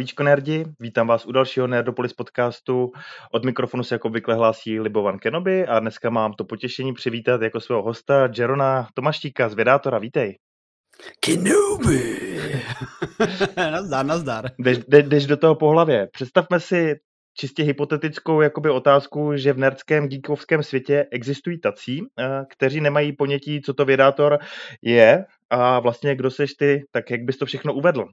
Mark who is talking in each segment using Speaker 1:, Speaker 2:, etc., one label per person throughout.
Speaker 1: Zdravíčko nerdi, vítám vás u dalšího Nerdopolis podcastu. Od mikrofonu se jako obvykle hlásí Libovan Kenobi a dneska mám to potěšení přivítat jako svého hosta Jerona Tomaštíka z Vědátora. Vítej.
Speaker 2: Kenobi! nazdar, nazdar.
Speaker 1: Jdeš, jdeš do toho po hlavě. Představme si čistě hypotetickou jakoby otázku, že v nerdském geekovském světě existují tací, eh, kteří nemají ponětí, co to Vědátor je a vlastně kdo seš ty, tak jak bys to všechno uvedl?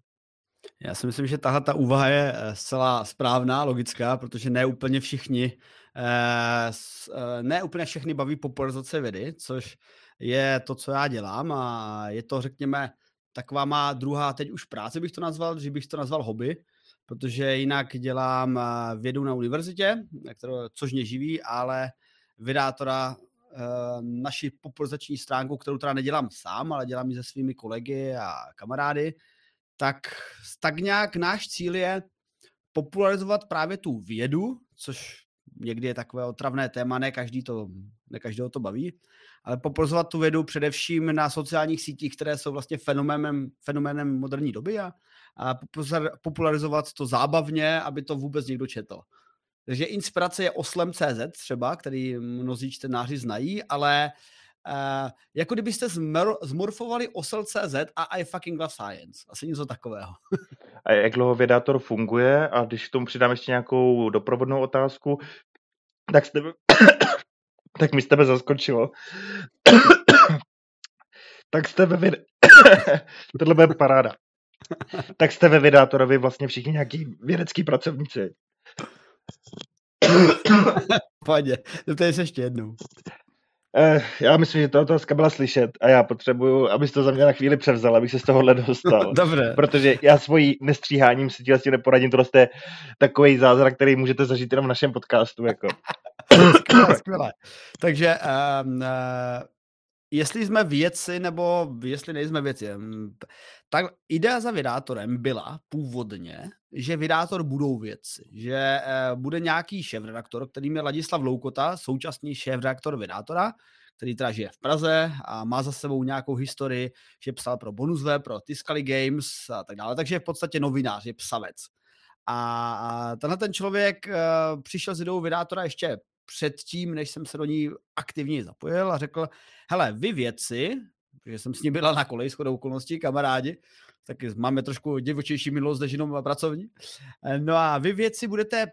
Speaker 2: Já si myslím, že tahle ta úvaha je eh, zcela správná, logická, protože ne úplně všichni, eh, eh, ne úplně všechny baví popularizace vědy, což je to, co já dělám a je to, řekněme, taková má druhá teď už práce bych to nazval, že bych to nazval hobby, protože jinak dělám vědu na univerzitě, což mě živí, ale vydátora naši popularizační stránku, kterou teda nedělám sám, ale dělám ji se svými kolegy a kamarády, tak tak nějak náš cíl je popularizovat právě tu vědu, což někdy je takové otravné téma, ne, každý to, ne každého to baví, ale popularizovat tu vědu především na sociálních sítích, které jsou vlastně fenoménem, fenoménem moderní doby a, a popularizovat to zábavně, aby to vůbec někdo četl. Takže inspirace je oslem.cz třeba, který mnozí čtenáři znají, ale Uh, jako kdybyste zmr- zmorfovali osel.cz a I fucking love science. Asi něco takového.
Speaker 1: a jak dlouho vědátor funguje? A když k tomu přidám ještě nějakou doprovodnou otázku, tak jste... tak mi z tebe zaskočilo. tak jste ve vid... Tohle bude paráda. tak jste ve vydátorovi vlastně všichni nějaký vědecký pracovníci.
Speaker 2: Pojď, to je ještě jednou.
Speaker 1: Eh, já myslím, že ta otázka byla slyšet a já potřebuju, abys to za mě na chvíli převzal, abych se z tohohle dostal.
Speaker 2: Dobře.
Speaker 1: Protože já svojí nestříháním si tím neporadím, to je takový zázrak, který můžete zažít jenom v našem podcastu. Jako.
Speaker 2: skvěle, skvěle. Takže um, uh, jestli jsme věci nebo jestli nejsme věci, tak idea za vydátorem byla původně, že vydátor budou věci, že uh, bude nějaký šéf-redaktor, kterým je Ladislav Loukota, současný šéf-redaktor vydátora, který teda žije v Praze a má za sebou nějakou historii, že psal pro Bonusve, pro Tiscali Games a tak dále, takže je v podstatě novinář, je psavec. A tenhle ten člověk uh, přišel s ideou vydátora ještě předtím, než jsem se do ní aktivně zapojil a řekl, hele, vy věci, protože jsem s ním byla na koleji shodou okolností, kamarádi, tak máme trošku divočejší minulost než jenom pracovní. No a vy věci budete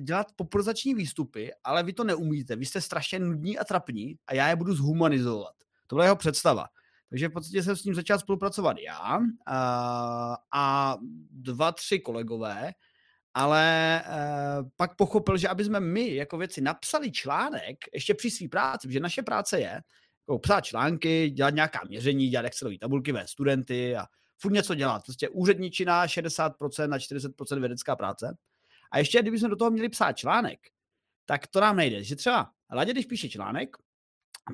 Speaker 2: dělat popularizační výstupy, ale vy to neumíte, vy jste strašně nudní a trapní a já je budu zhumanizovat. To byla jeho představa. Takže v podstatě jsem s ním začal spolupracovat já a dva, tři kolegové, ale e, pak pochopil, že aby jsme my jako věci napsali článek ještě při své práci, protože naše práce je jako psát články, dělat nějaká měření, dělat Excelové tabulky ve studenty a furt něco dělat. Prostě úředničina 60% na 40% vědecká práce. A ještě, kdybychom do toho měli psát článek, tak to nám nejde. Že třeba Ladě, když píše článek,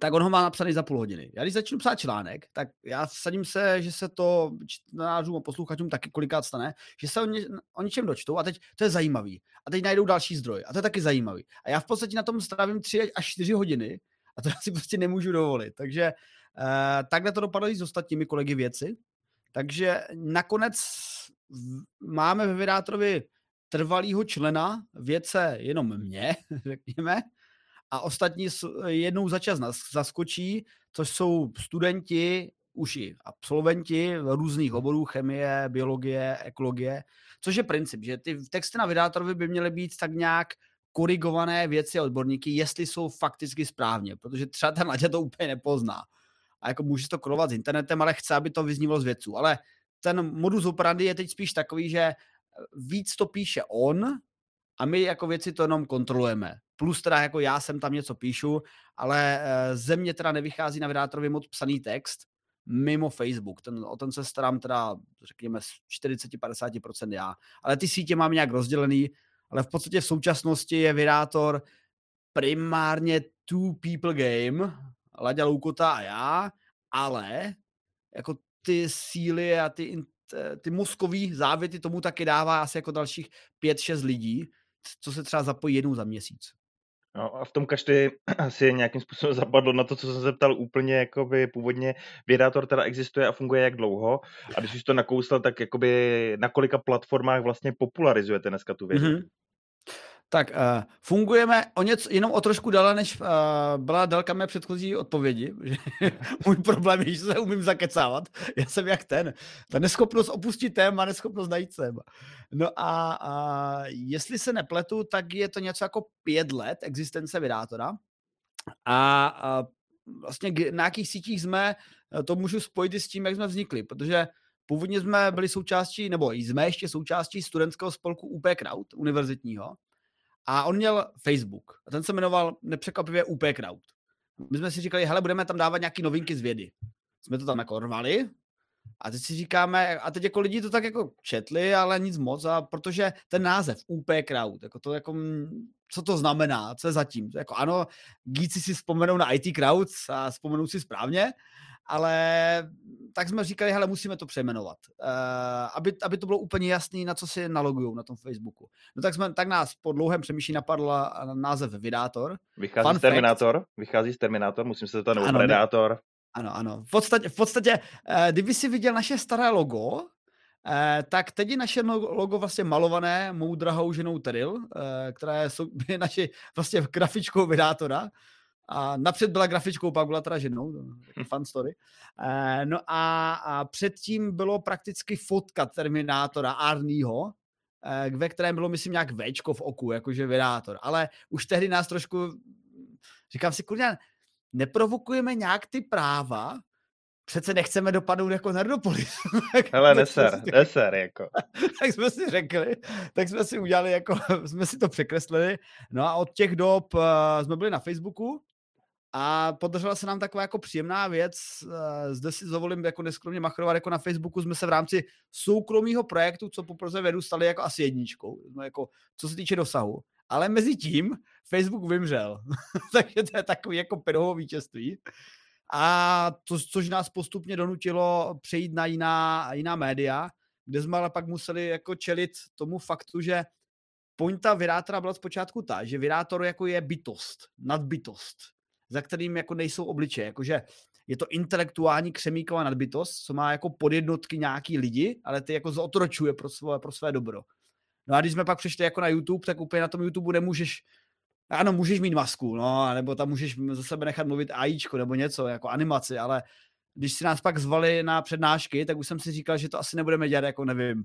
Speaker 2: tak on ho má napsaný za půl hodiny. Já když začnu psát článek, tak já sadím se, že se to čtenářům a posluchačům taky kolikrát stane, že se o, ně, o něčem dočtou a teď to je zajímavý. A teď najdou další zdroj a to je taky zajímavý. A já v podstatě na tom strávím tři až čtyři hodiny a to já si prostě nemůžu dovolit. Takže eh, takhle to dopadlo i s ostatními kolegy věci. Takže nakonec máme ve Vydátorovi trvalýho člena věce jenom mě, řekněme, a ostatní jednou za čas zaskočí, což jsou studenti, už i absolventi různých oborů, chemie, biologie, ekologie, což je princip, že ty texty na vydátorovi by měly být tak nějak korigované věci odborníky, jestli jsou fakticky správně, protože třeba ten Laďa to úplně nepozná. A jako může to kolovat s internetem, ale chce, aby to vyznívalo z věců. Ale ten modus operandi je teď spíš takový, že víc to píše on a my jako věci to jenom kontrolujeme. Plus teda jako já jsem tam něco píšu, ale eh, ze mě teda nevychází na vydátorovi moc psaný text mimo Facebook. Ten, o ten se starám teda, řekněme, 40-50% já. Ale ty sítě mám nějak rozdělený, ale v podstatě v současnosti je vydátor primárně two people game, Laďa Loukota a já, ale jako ty síly a ty, ty mozkový závěty tomu taky dává asi jako dalších 5-6 lidí, co se třeba zapojí jednou za měsíc.
Speaker 1: No a v tom každý asi nějakým způsobem zapadlo na to, co jsem se ptal úplně jakoby původně. Vědátor teda existuje a funguje jak dlouho? A když už to nakousl, tak jakoby na kolika platformách vlastně popularizujete dneska tu vědu? Mm-hmm.
Speaker 2: Tak uh, fungujeme o něco, jenom o trošku déle, než uh, byla délka mé předchozí odpovědi. Můj problém je, že se umím zakecávat. Já jsem jak ten. Ta neschopnost opustit téma, neschopnost najít téma. No a, a jestli se nepletu, tak je to něco jako pět let existence vydátora. A, a vlastně na jakých sítích jsme, to můžu spojit i s tím, jak jsme vznikli, protože původně jsme byli součástí, nebo jsme ještě součástí studentského spolku UP Crowd, univerzitního. A on měl Facebook. A ten se jmenoval nepřekvapivě UP Crowd. My jsme si říkali, hele, budeme tam dávat nějaké novinky z vědy. Jsme to tam jako rvali, a teď si říkáme, a teď jako lidi to tak jako četli, ale nic moc, a protože ten název UP Crowd, jako to jako, co to znamená, co je zatím. Jako ano, gíci si vzpomenou na IT Crowd a vzpomenou si správně, ale tak jsme říkali, hele, musíme to přejmenovat, uh, aby, aby to bylo úplně jasný, na co si nalogují na tom Facebooku. No tak, jsme, tak nás po dlouhém přemýšlení napadl název Vydátor.
Speaker 1: Vychází Fun z Terminátor, fact. vychází z Terminátor, musím se to nebo ano, Predátor.
Speaker 2: Ano, ano. V podstatě, v podstatě uh, kdyby si viděl naše staré logo, tak teď je naše logo vlastně malované mou drahou ženou Teril, která je, je naše vlastně grafičkou Vydátora. A napřed byla grafičkou, pak byla teda ženou, fun story. E, no a, a předtím bylo prakticky fotka Terminátora Arnieho, e, ve kterém bylo, myslím, nějak Včko v oku, jakože vydátor. Ale už tehdy nás trošku, říkám si, kurňa, neprovokujeme nějak ty práva, přece nechceme dopadnout jako Nerdopolis.
Speaker 1: Hele, neser, neser, jako.
Speaker 2: tak jsme si řekli, tak jsme si udělali, jako, jsme si to překreslili. No a od těch dob uh, jsme byli na Facebooku, a podařila se nám taková jako příjemná věc. Eh, zde si dovolím jako neskromně machrovat, jako na Facebooku jsme se v rámci soukromého projektu, co po Praze vedu, stali jako asi jedničkou, no jako, co se týče dosahu. Ale mezi tím Facebook vymřel. Takže to je takový jako pedovo vítězství. A to, což nás postupně donutilo přejít na jiná, jiná média, kde jsme ale pak museli jako čelit tomu faktu, že pointa Virátora byla zpočátku ta, že Virátor jako je bytost, nadbytost za kterým jako nejsou obličeje. Jakože je to intelektuální křemíková nadbytost, co má jako podjednotky nějaký lidi, ale ty jako zotročuje pro své, pro své dobro. No a když jsme pak přišli jako na YouTube, tak úplně na tom YouTube nemůžeš, ano, můžeš mít masku, no, nebo tam můžeš za sebe nechat mluvit AIčko nebo něco, jako animaci, ale když si nás pak zvali na přednášky, tak už jsem si říkal, že to asi nebudeme dělat, jako nevím,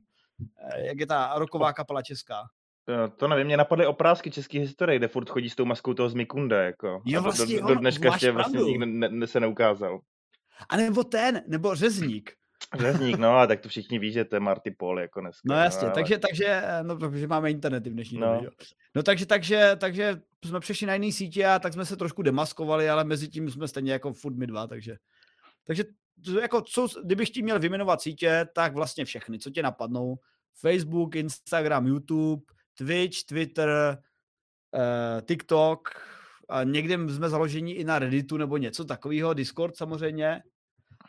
Speaker 2: eh, jak je ta roková kapela česká.
Speaker 1: Eh, to nevím, mě napadly oprázky české historie, kde furt chodí s tou maskou toho Zmikunda, jako.
Speaker 2: Jo, vlastně,
Speaker 1: do, do, dneška ještě vlastně nikdo ne, ne, se neukázal.
Speaker 2: A nebo ten, nebo řezník.
Speaker 1: Řezník, no a tak to všichni ví, že to je Marty Paul jako dneska.
Speaker 2: No jasně, no, ale... takže, takže, no protože máme internet v dnešní no. době, No takže, takže, takže jsme přešli na jiný sítě a tak jsme se trošku demaskovali, ale mezi tím jsme stejně jako furt my dva, takže, takže jako co, kdybych tím měl vyjmenovat sítě, tak vlastně všechny, co tě napadnou. Facebook, Instagram, YouTube, Twitch, Twitter, uh, TikTok, a někde jsme založeni i na Redditu nebo něco takového, Discord samozřejmě.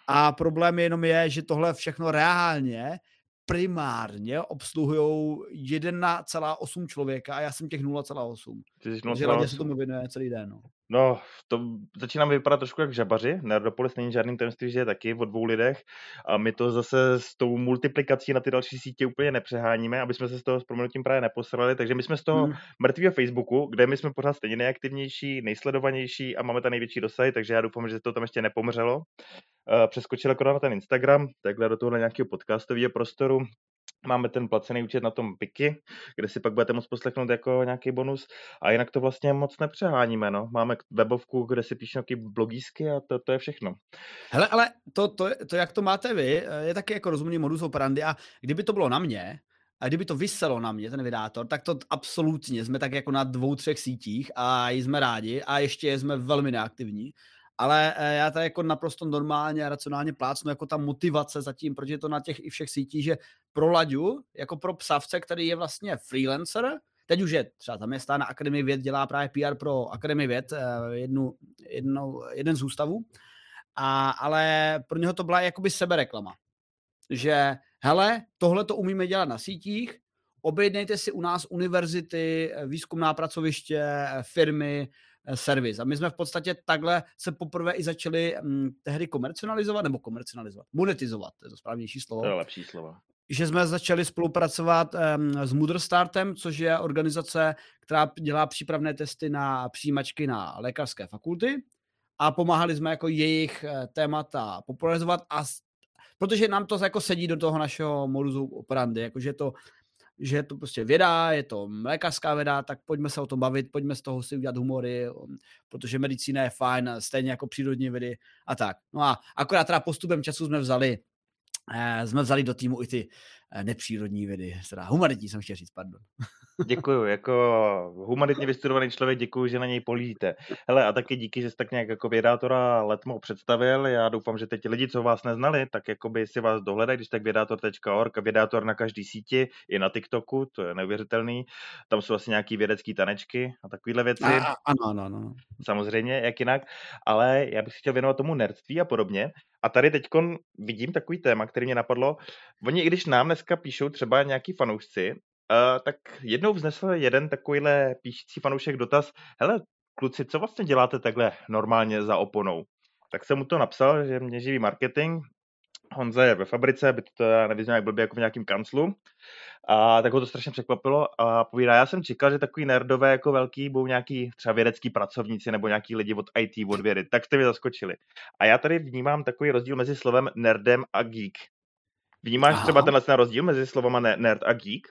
Speaker 2: A problém jenom je, že tohle všechno reálně primárně obsluhují 1,8 člověka a já jsem těch 0,8. Takže hlavně se tomu věnuje celý den. No.
Speaker 1: No, to začínám vypadat trošku jak žabaři. Nerdopolis není žádným tajemství, že je taky o dvou lidech. A my to zase s tou multiplikací na ty další sítě úplně nepřeháníme, aby jsme se z toho s proměnutím právě neposrali. Takže my jsme z toho hmm. mrtvého Facebooku, kde my jsme pořád stejně nejaktivnější, nejsledovanější a máme tam největší dosah, takže já doufám, že to tam ještě nepomřelo. Eh, přeskočil akorát na ten Instagram, takhle do tohohle nějakého podcastového prostoru. Máme ten placený účet na tom Piky, kde si pak budete moct poslechnout jako nějaký bonus. A jinak to vlastně moc nepřeháníme. No. Máme webovku, kde si píšu nějaký blogísky a to, to je všechno.
Speaker 2: Hele, ale to, to, to, jak to máte vy, je taky jako rozumný modus operandi a kdyby to bylo na mě, a kdyby to vyselo na mě, ten vydátor, tak to absolutně jsme tak jako na dvou, třech sítích a jsme rádi a ještě jsme velmi neaktivní ale eh, já to jako naprosto normálně a racionálně plácnu jako ta motivace zatím, protože je to na těch i všech sítích, že pro Laďu, jako pro psavce, který je vlastně freelancer, teď už je třeba zaměstnán na Akademii věd, dělá právě PR pro Akademii věd, eh, jednu, jednu, jeden z ústavů, a, ale pro něho to byla jakoby sebereklama. Že hele, tohle to umíme dělat na sítích, objednejte si u nás univerzity, výzkumná pracoviště, firmy, servis. A my jsme v podstatě takhle se poprvé i začali hm, tehdy komercionalizovat, nebo komercionalizovat, monetizovat, to je to správnější slovo.
Speaker 1: To je lepší slovo
Speaker 2: že jsme začali spolupracovat um, s Motherstartem, což je organizace, která dělá přípravné testy na přijímačky na lékařské fakulty a pomáhali jsme jako jejich eh, témata popularizovat a protože nám to jako sedí do toho našeho modusu operandi, jakože to že je to prostě věda, je to lékařská věda, tak pojďme se o tom bavit, pojďme z toho si udělat humory, um, protože medicína je fajn, stejně jako přírodní vědy a tak. No a akorát teda postupem času jsme vzali Eh, jsme vzali do týmu i ty eh, nepřírodní vědy, teda humanitní jsem chtěl říct, pardon.
Speaker 1: Děkuju, jako humanitně vystudovaný člověk, děkuju, že na něj políte. Hele, a taky díky, že jste tak nějak jako vědátora letmo představil. Já doufám, že teď lidi, co vás neznali, tak jako by si vás dohledají, když tak vědátor.org, vědátor na každý síti, i na TikToku, to je neuvěřitelný. Tam jsou asi nějaký vědecký tanečky a takovéhle věci. A,
Speaker 2: ano, ano, ano.
Speaker 1: Samozřejmě, jak jinak. Ale já bych si chtěl věnovat tomu nerdství a podobně. A tady teď vidím takový téma, který mě napadlo. Oni, i když nám dneska píšou třeba nějaký fanoušci, Uh, tak jednou vznesl jeden takovýhle píšící fanoušek dotaz, hele, kluci, co vlastně děláte takhle normálně za oponou? Tak jsem mu to napsal, že mě živí marketing, Honza je ve fabrice, by to nevyzněl jak blbě jako v nějakém kanclu. A tak ho to strašně překvapilo a povídá, já jsem čekal, že takový nerdové jako velký budou nějaký třeba vědecký pracovníci nebo nějaký lidi od IT, od vědy. Tak jste mi zaskočili. A já tady vnímám takový rozdíl mezi slovem nerdem a geek. Vnímáš Aha. třeba tenhle rozdíl mezi slovama nerd a geek?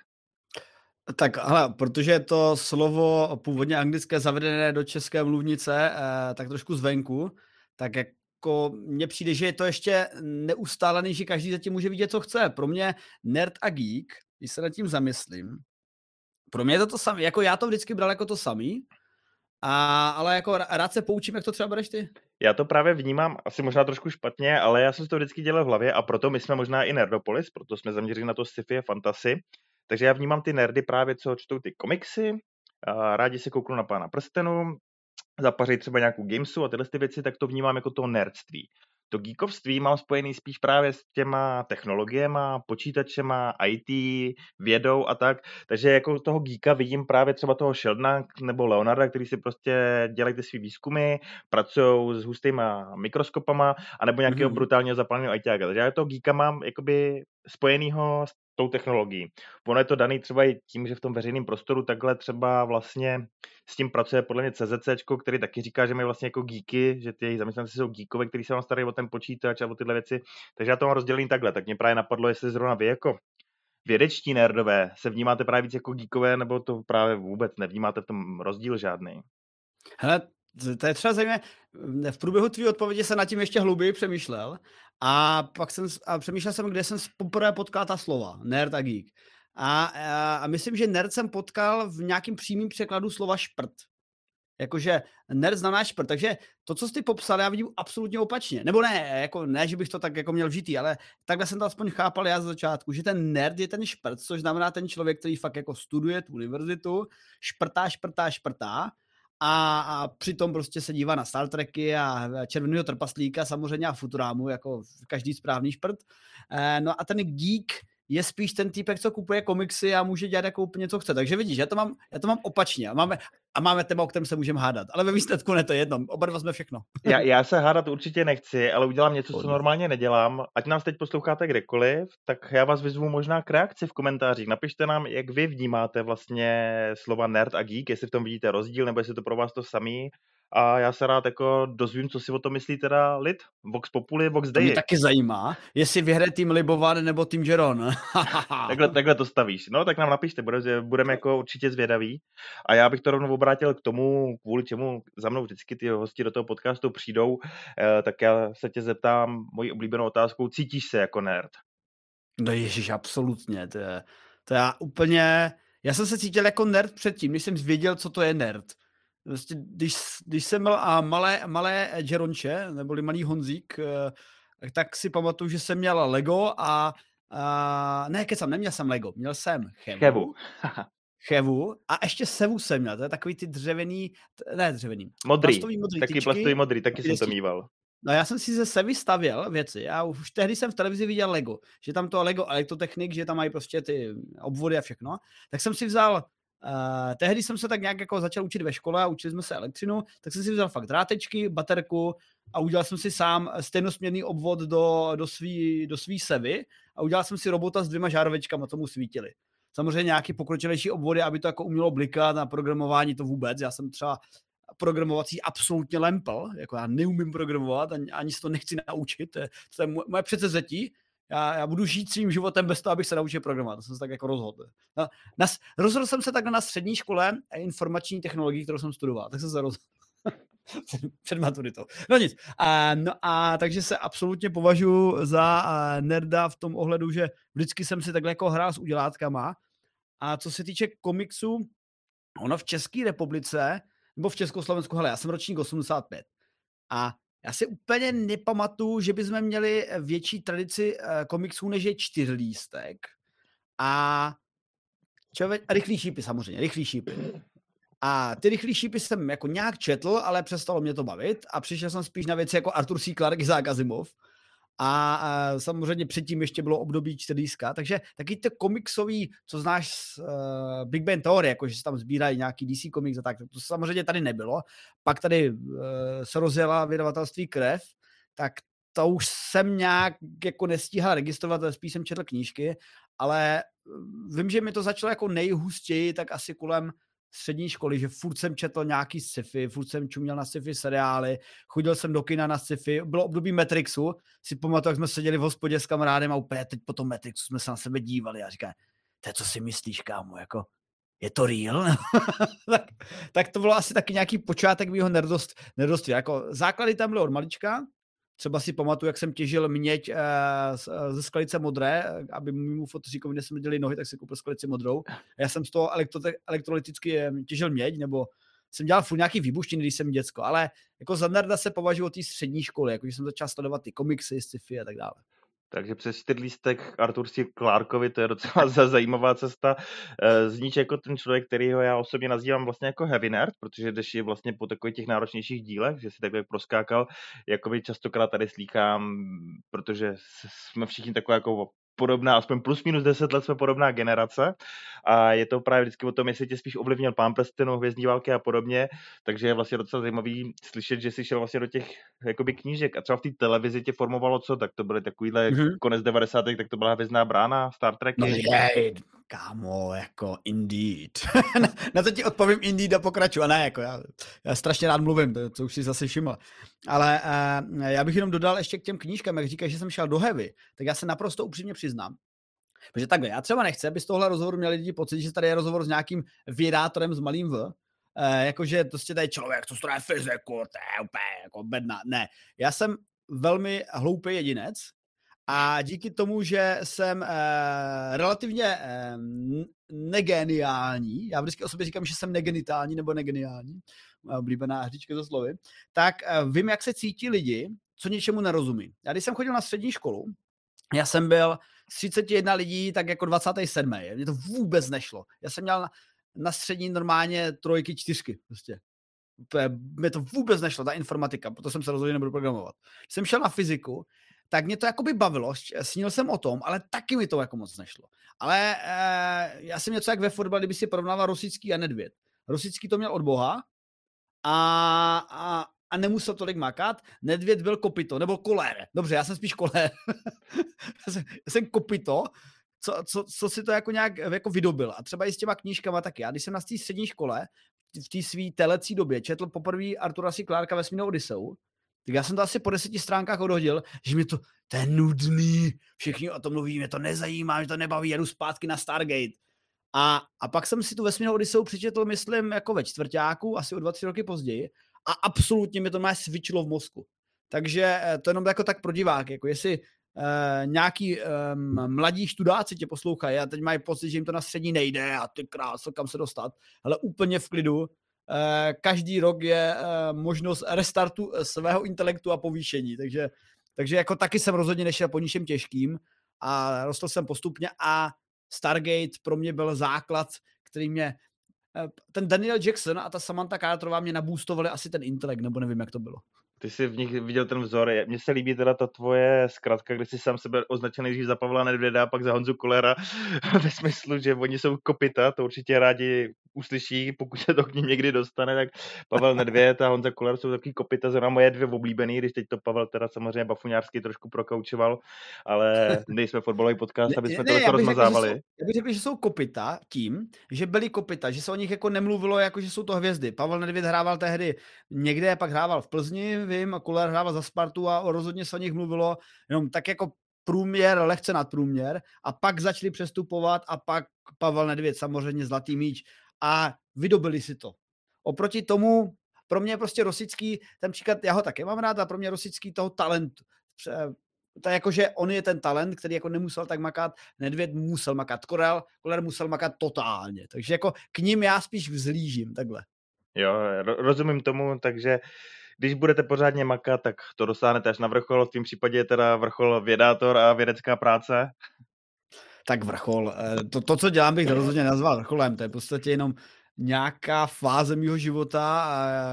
Speaker 2: Tak ale protože je to slovo původně anglické zavedené do české mluvnice, eh, tak trošku zvenku, tak jako mně přijde, že je to ještě neustálený, že každý zatím může vidět, co chce. Pro mě nerd a geek, když se nad tím zamyslím, pro mě je to to samé, jako já to vždycky bral jako to samý, a, ale jako rád se poučím, jak to třeba bereš ty.
Speaker 1: Já to právě vnímám asi možná trošku špatně, ale já jsem to vždycky dělal v hlavě a proto my jsme možná i Nerdopolis, proto jsme zaměřili na to sci-fi a fantasy, takže já vnímám ty nerdy právě, co čtou ty komiksy, a rádi se kouknou na pána prstenu, zapaří třeba nějakou gamesu a tyhle ty věci, tak to vnímám jako to nerdství. To geekovství mám spojený spíš právě s těma technologiemi, počítačema, IT, vědou a tak. Takže jako toho geeka vidím právě třeba toho Sheldona nebo Leonarda, který si prostě dělají ty svý výzkumy, pracují s hustýma mikroskopama, anebo nějakého mm-hmm. brutálního zapaleného IT. Takže já toho geeka mám jakoby spojenýho s tou technologií. Ono je to daný třeba i tím, že v tom veřejném prostoru takhle třeba vlastně s tím pracuje podle mě CZC, který taky říká, že mají vlastně jako geeky, že ty jejich zaměstnanci jsou geekové, kteří se vám starají o ten počítač a o tyhle věci. Takže já to mám rozdělený takhle. Tak mě právě napadlo, jestli zrovna vy jako vědečtí nerdové se vnímáte právě víc jako geekové, nebo to právě vůbec nevnímáte v tom rozdíl žádný?
Speaker 2: Hele, to je třeba zajímavé. V průběhu tvý odpovědi jsem nad tím ještě hlouběji přemýšlel a pak jsem a přemýšlel jsem, kde jsem poprvé potkal ta slova, nerd a geek. A, a, a myslím, že nerd jsem potkal v nějakým přímým překladu slova šprt. Jakože nerd znamená šprt. Takže to, co jsi popsal, já vidím absolutně opačně. Nebo ne, jako ne, že bych to tak jako měl vžitý, ale takhle jsem to aspoň chápal já z začátku, že ten nerd je ten šprt, což znamená ten člověk, který fakt jako studuje tu univerzitu, šprtá, šprtá, šprtá a, a přitom prostě se dívá na Star Treky a Červeného trpaslíka samozřejmě a Futurámu, jako každý správný šprt. E, no a ten geek je spíš ten týpek, co kupuje komiksy a může dělat jako úplně co chce. Takže vidíš, já to mám, já to mám opačně. Máme, a máme téma, o kterém se můžeme hádat. Ale ve výsledku ne to jedno. Oba dva jsme všechno.
Speaker 1: já, já se hádat určitě nechci, ale udělám něco, co normálně nedělám. Ať nás teď posloucháte kdekoliv, tak já vás vyzvu možná k reakci v komentářích. Napište nám, jak vy vnímáte vlastně slova nerd a geek, jestli v tom vidíte rozdíl, nebo jestli to pro vás to samý a já se rád jako dozvím, co si o tom myslí teda lid. Vox Populi, Vox Dei.
Speaker 2: To mě taky zajímá, jestli vyhraje tým Libovan nebo tým Jeron.
Speaker 1: takhle, takhle to stavíš. No, tak nám napište, budeme, budeme jako určitě zvědaví. A já bych to rovnou obrátil k tomu, kvůli čemu za mnou vždycky ty hosti do toho podcastu přijdou, eh, tak já se tě zeptám mojí oblíbenou otázkou, cítíš se jako nerd?
Speaker 2: No ježiš, absolutně. To je, to já úplně... Já jsem se cítil jako nerd předtím, když jsem věděl, co to je nerd. Vlastně, když, když jsem měl a malé, malé Jeronče, neboli malý Honzík, eh, tak si pamatuju, že jsem měl Lego a, a ne, kecam, neměl jsem Lego, měl jsem Chevu. Chevu. Chevu a ještě Sevu jsem měl, to je takový ty dřevěný, ne dřevěný,
Speaker 1: modrý, plastový modrý taky tyčky, plastový modrý, taky jsem to mýval.
Speaker 2: No já jsem si ze Sevy stavěl věci. Já už tehdy jsem v televizi viděl Lego, že tam to Lego elektrotechnik, že tam mají prostě ty obvody a všechno. Tak jsem si vzal Uh, tehdy jsem se tak nějak jako začal učit ve škole a učili jsme se elektřinu, tak jsem si vzal fakt drátečky, baterku a udělal jsem si sám stejnosměrný obvod do, do svý, do svý sevy a udělal jsem si robota s dvěma žárovečkama, co mu svítili. Samozřejmě nějaký pokročilejší obvody, aby to jako umělo blikat na programování to vůbec. Já jsem třeba programovací absolutně lempel, jako já neumím programovat, ani, ani si to nechci naučit, to je, to je moje předsezetí, já, já budu žít svým životem bez toho, abych se naučil programovat. To jsem se tak jako rozhodl. Na, na, rozhodl jsem se takhle na střední škole informační technologii, kterou jsem studoval. Tak jsem se rozhodl. před maturitou. No nic. A, no a takže se absolutně považuji za nerda v tom ohledu, že vždycky jsem si takhle jako hrál s udělátkama. A co se týče komiksu, ono v České republice, nebo v Československu, hele, já jsem ročník 85. A já si úplně nepamatuju, že bychom měli větší tradici uh, komiksů, než je čtyřlístek. A člověk, a rychlý šípy samozřejmě, rychlý šípy. A ty rychlý šípy jsem jako nějak četl, ale přestalo mě to bavit a přišel jsem spíš na věci jako Arthur C. Clarke, Isaac Asimov. A, a samozřejmě předtím ještě bylo období 4 takže taky ty komiksový, co znáš z uh, Big Bang Theory, jako že se tam sbírají nějaký DC komiks a tak, to samozřejmě tady nebylo. Pak tady uh, se rozjela vydavatelství Krev, tak to už jsem nějak jako nestíhal registrovat, spíš jsem četl knížky, ale vím, že mi to začalo jako nejhustěji, tak asi kolem střední školy, že furt jsem četl nějaký sci-fi, furt jsem čuměl na sci-fi seriály, chodil jsem do kina na sci-fi, bylo období Matrixu, si pamatuju, jak jsme seděli v hospodě s kamarádem a úplně teď po tom Matrixu jsme se na sebe dívali a říká, to co si myslíš, kámo, jako je to real? tak, tak, to bylo asi taky nějaký počátek mého nerdost, nerdosti. Jako základy tam byly od malička, Třeba si pamatuju, jak jsem těžil měď uh, ze skalice modré, aby mému fotoříkovi nesmrděli nohy, tak si koupil skalici modrou. Já jsem z toho elektro- elektrolyticky eh, těžil měď, nebo jsem dělal furt nějaký výbuštiny, když jsem děcko, ale jako za nerda se považuji o té střední školy, jako že jsem začal sledovat ty komiksy, sci-fi a tak dále.
Speaker 1: Takže přes čtyřlístek Artur C. Clarkovi, to je docela zajímavá cesta. Eh, zníč jako ten člověk, který ho já osobně nazývám vlastně jako heavy nerd, protože jdeš je vlastně po takových těch náročnějších dílech, že si takhle proskákal, jakoby častokrát tady slýchám, protože jsme všichni takové jako podobná, aspoň plus minus 10 let jsme podobná generace a je to právě vždycky o tom, jestli tě spíš ovlivnil pán prstenů, hvězdní války a podobně, takže je vlastně docela zajímavý slyšet, že jsi šel vlastně do těch jakoby knížek a třeba v té televizi tě formovalo co, tak to byly takovýhle mm-hmm. konec 90. tak to byla hvězdná brána, Star Trek.
Speaker 2: No kámo, jako Indeed. na, to ti odpovím Indeed a pokračuju. A ne, jako já, já strašně rád mluvím, to, to už si zase všiml. Ale uh, já bych jenom dodal ještě k těm knížkám, jak říkáš, že jsem šel do Heavy, tak já se naprosto upřímně přiznám, protože takhle, já třeba nechci, aby z tohle rozhovoru měli lidi pocit, že tady je rozhovor s nějakým vědátorem s malým V, Uh, jakože prostě tady člověk, co studuje fyziku, to je úplně jako bedna. Ne, já jsem velmi hloupý jedinec, a díky tomu, že jsem uh, relativně uh, negeniální, já vždycky o sobě říkám, že jsem negenitální nebo negeniální, moje oblíbená hříčka za slovy, tak uh, vím, jak se cítí lidi, co něčemu nerozumí. Já když jsem chodil na střední školu, já jsem byl z 31 lidí tak jako 27. Mně to vůbec nešlo. Já jsem měl na, na střední normálně trojky, čtyřky. Prostě. Mě to vůbec nešlo, ta informatika, proto jsem se rozhodl, nebudu programovat. Jsem šel na fyziku, tak mě to jakoby bavilo, snil jsem o tom, ale taky mi to jako moc nešlo. Ale e, já jsem něco jak ve fotbale, kdyby si porovnával Rosický a Nedvěd. Rosický to měl od Boha a, a, a nemusel tolik makat. Nedvěd byl kopito, nebo kolér. Dobře, já jsem spíš kolér. já, jsem, já jsem kopito, co, co, co si to jako nějak jako vydobil. A třeba i s těma knížkama taky. Já když jsem na té střední škole, v té své telecí době četl poprvé Artura C. Clarka Vesmírnou Odiseu, tak já jsem to asi po deseti stránkách odhodil, že mi to, to je nudný, všichni o tom mluví, mě to nezajímá, mě to nebaví, jedu zpátky na Stargate. A, a pak jsem si tu vesmírnou Odiseu přečetl, myslím, jako ve čtvrtáku, asi o dva, tři roky později a absolutně mi to má svičilo v mozku. Takže eh, to jenom jako tak pro diváky, jako jestli uh, nějaký um, mladí študáci tě poslouchají a teď mají pocit, že jim to na střední nejde a ty kráso, kam se dostat, ale úplně v klidu, každý rok je eh, možnost restartu eh, svého intelektu a povýšení, takže, takže jako taky jsem rozhodně nešel po ničem těžkým a rostl jsem postupně a Stargate pro mě byl základ, který mě ten Daniel Jackson a ta Samantha Carterová mě nabůstovali asi ten intelekt, nebo nevím, jak to bylo.
Speaker 1: Ty jsi v nich viděl ten vzor. Mně se líbí teda ta tvoje zkratka, kde jsi sám sebe označil nejdřív za Pavla Nedvěda a pak za Honzu Kolera ve smyslu, že oni jsou kopita, to určitě rádi uslyší, pokud se to k ním někdy dostane, tak Pavel Nedvěd a Honza Koler jsou taky kopita, zrovna moje dvě oblíbený, když teď to Pavel teda samozřejmě bafuňářský trošku prokaučoval, ale nejsme fotbalový podcast, aby jsme ne, to rozmazávali.
Speaker 2: Řekl, já bych řekl, že jsou kopita tím, že byli kopita, že se o nich jako nemluvilo, jako že jsou to hvězdy. Pavel Nedvěd hrával tehdy někde, pak hrával v Plzni, vím, a Koler hrával za Spartu a rozhodně se o nich mluvilo jenom tak jako průměr, lehce nad průměr a pak začali přestupovat a pak Pavel Nedvěd samozřejmě zlatý míč a vydobili si to. Oproti tomu, pro mě prostě Rosický, ten příklad, já ho také mám rád a pro mě Rosický toho talentu, to je jako, že on je ten talent, který jako nemusel tak makat, Nedvěd musel makat, Korel, Koler musel makat totálně, takže jako k ním já spíš vzlížím, takhle.
Speaker 1: Jo, rozumím tomu, takže když budete pořádně makat, tak to dosáhnete až na vrchol, v tom případě je teda vrchol vědátor a vědecká práce.
Speaker 2: Tak vrchol, eh, to, to co dělám, bych rozhodně nazval vrcholem, to je v podstatě jenom nějaká fáze mého života,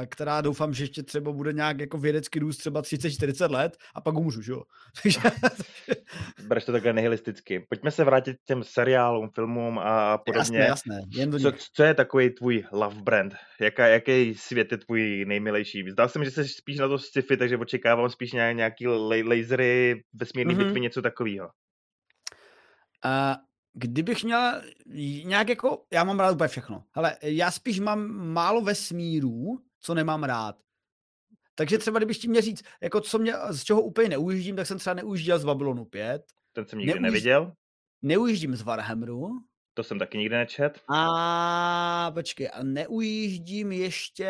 Speaker 2: která doufám, že ještě třeba bude nějak jako vědecký růst třeba 30-40 let a pak umřu, že jo?
Speaker 1: Bereš to takhle nihilisticky. Pojďme se vrátit k těm seriálům, filmům a podobně.
Speaker 2: Jasné, jasné. Jen
Speaker 1: co, co, je takový tvůj love brand? Jaká, jaký svět je tvůj nejmilejší? Zdá se mi, že jsi spíš na to sci-fi, takže očekávám spíš nějaký lasery, vesmírný mm-hmm. bitvy, něco takového.
Speaker 2: Uh, Kdybych měl nějak jako, já mám rád úplně všechno, ale já spíš mám málo vesmírů, co nemám rád. Takže třeba kdybych ti měl říct, jako co mě, z čeho úplně neujíždím, tak jsem třeba neujížděl z Babylonu 5.
Speaker 1: Ten jsem nikdy Neujíž... neviděl.
Speaker 2: Neujíždím z Warhammeru.
Speaker 1: To jsem taky nikdy nečet.
Speaker 2: A počkej, a neujíždím ještě...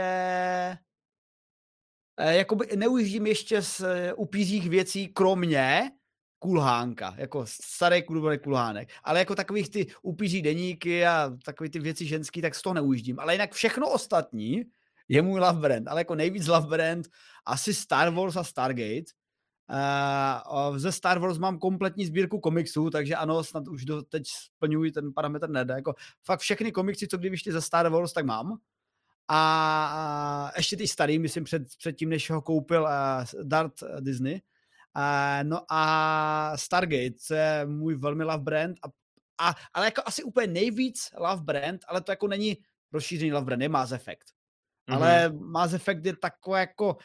Speaker 2: Eh, jakoby neujíždím z z upízích věcí, kromě kulhánka, jako starý kulhovaný kulhánek. Ale jako takových ty upíří deníky a takový ty věci ženský, tak z toho neujíždím. Ale jinak všechno ostatní je můj love brand. Ale jako nejvíc love brand asi Star Wars a Stargate. Uh, ze Star Wars mám kompletní sbírku komiksů, takže ano, snad už do, teď splňuji ten parametr ne. Jako fakt všechny komiksy, co kdy vyšly ze Star Wars, tak mám. A, a ještě ty starý, myslím, před, před tím, než ho koupil uh, Dart Disney. Uh, no a Stargate, to je můj velmi love brand, a, a, ale jako asi úplně nejvíc love brand, ale to jako není rozšířený love brand, je Mass Effect. Mm-hmm. Ale Mass Effect je takový jako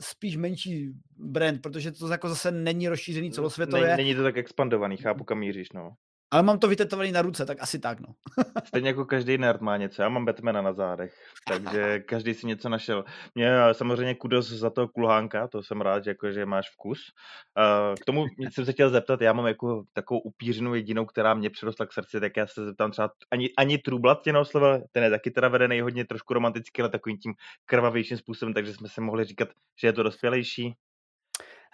Speaker 2: spíš menší brand, protože to jako zase není rozšířený celosvětově.
Speaker 1: Není, není to tak expandovaný, chápu, kam míříš, no.
Speaker 2: Ale mám to vytetovaný na ruce, tak asi tak, no.
Speaker 1: Stejně jako každý nerd má něco. Já mám Batmana na zádech, takže každý si něco našel. Mě samozřejmě kudos za to kulhánka, to jsem rád, že, jako, že máš vkus. K tomu jsem se chtěl zeptat, já mám jako takovou upířinu jedinou, která mě přirostla k srdci, tak já se zeptám třeba ani, ani Trublat tě neoslovil, ten je taky teda vedený hodně trošku romanticky, ale takovým tím krvavějším způsobem, takže jsme se mohli říkat, že je to dospělejší.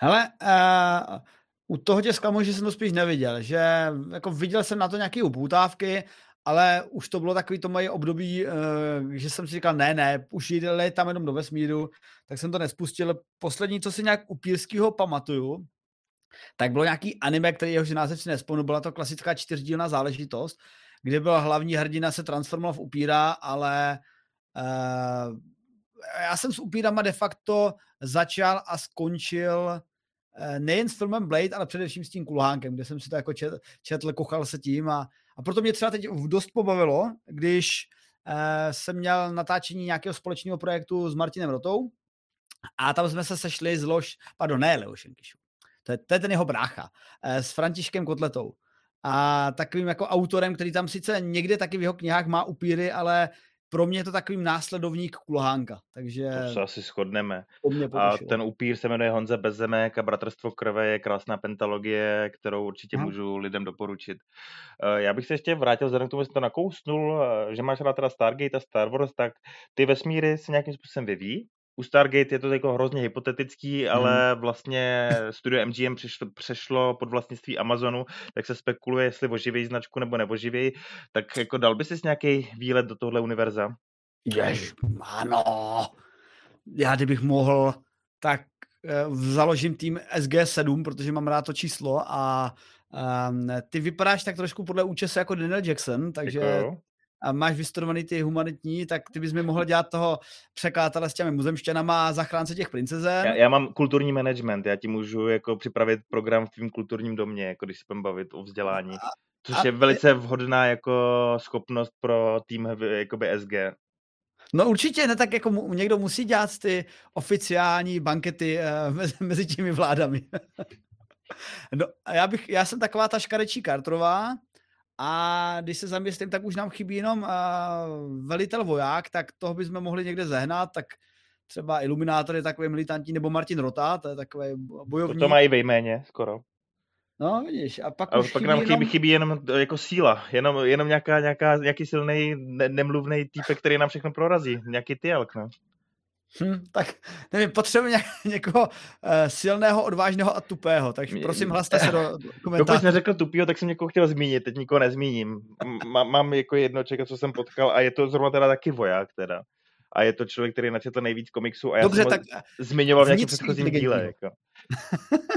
Speaker 2: Hele, uh, u toho tě zklamu, že jsem to spíš neviděl, že jako viděl jsem na to nějaké upoutávky, ale už to bylo takový to moje období, uh, že jsem si říkal, ne, ne, už jde tam jenom do vesmíru, tak jsem to nespustil. Poslední, co si nějak u Pírského pamatuju, tak bylo nějaký anime, který jehož název si nespomenu, byla to klasická čtyřdílná záležitost, kde byla hlavní hrdina se transformoval v upíra, ale uh, já jsem s upírama de facto začal a skončil Eh, nejen s filmem Blade, ale především s tím kulhánkem, kde jsem si to jako čet, četl, kochal se tím a, a proto mě třeba teď dost pobavilo, když uh, jsem měl natáčení nějakého společného projektu s Martinem Rotou a tam jsme se sešli s Loš, pardon, ne Leoš to je, to je ten jeho brácha, uh, s Františkem Kotletou. A takovým jako autorem, který tam sice někde taky v jeho knihách má upíry, ale pro mě je to takový následovník Kulhánka, takže...
Speaker 1: To se asi shodneme. A ten upír se jmenuje Honza Bezemek a Bratrstvo krve je krásná pentalogie, kterou určitě Aha. můžu lidem doporučit. Eh, já bych se ještě vrátil vzhledem k tomu, že to nakousnul, eh, že máš rád teda Stargate a Star Wars, tak ty vesmíry se nějakým způsobem vyvíjí u Stargate je to jako hrozně hypotetický, hmm. ale vlastně studio MGM přešlo, přešlo pod vlastnictví Amazonu, tak se spekuluje, jestli oživějí značku nebo neoživějí. Tak jako dal by si nějaký výlet do tohle univerza?
Speaker 2: Jež, ano. Já kdybych mohl, tak uh, založím tým SG7, protože mám rád to číslo a um, ty vypadáš tak trošku podle účese jako Daniel Jackson, takže Děkuju a máš vystudovaný ty humanitní, tak ty bys mi mohl dělat toho překlátele s těmi muzemštěnama a zachránce těch princezen.
Speaker 1: Já, já, mám kulturní management, já ti můžu jako připravit program v tvým kulturním domě, jako když se budeme bavit o vzdělání. Což a, je velice vhodná jako schopnost pro tým jakoby SG.
Speaker 2: No určitě, ne tak jako mu, někdo musí dělat ty oficiální bankety uh, mezi, mezi těmi vládami. no já, bych, já jsem taková ta škarečí kartrová a když se zamyslím, tak už nám chybí jenom uh, velitel voják, tak toho bychom mohli někde zehnat, tak třeba Iluminátor je takový militantní, nebo Martin Rota, to je takový bojovník.
Speaker 1: To, to mají ve jméně skoro.
Speaker 2: No, vidíš, a pak
Speaker 1: a
Speaker 2: už
Speaker 1: pak nám chybí, jenom... chybí jenom jako síla, jenom, jenom nějaká, nějaká, nějaký silný, ne, nemluvný týpek, který nám všechno prorazí, nějaký tyelk, no.
Speaker 2: Hm, tak nevím, potřebujeme ně, někoho uh, silného, odvážného a tupého, takže prosím hlaste se do komentářů.
Speaker 1: Pokud neřekl tupýho, tak jsem někoho chtěl zmínit, teď nikoho nezmíním. M- mám jako jedno člověka, co jsem potkal a je to zrovna teda taky voják teda. A je to člověk, který načetl nejvíc komiksů a já Dobře, jsem tak zmiňoval v nějakém předchozím díle. Jako.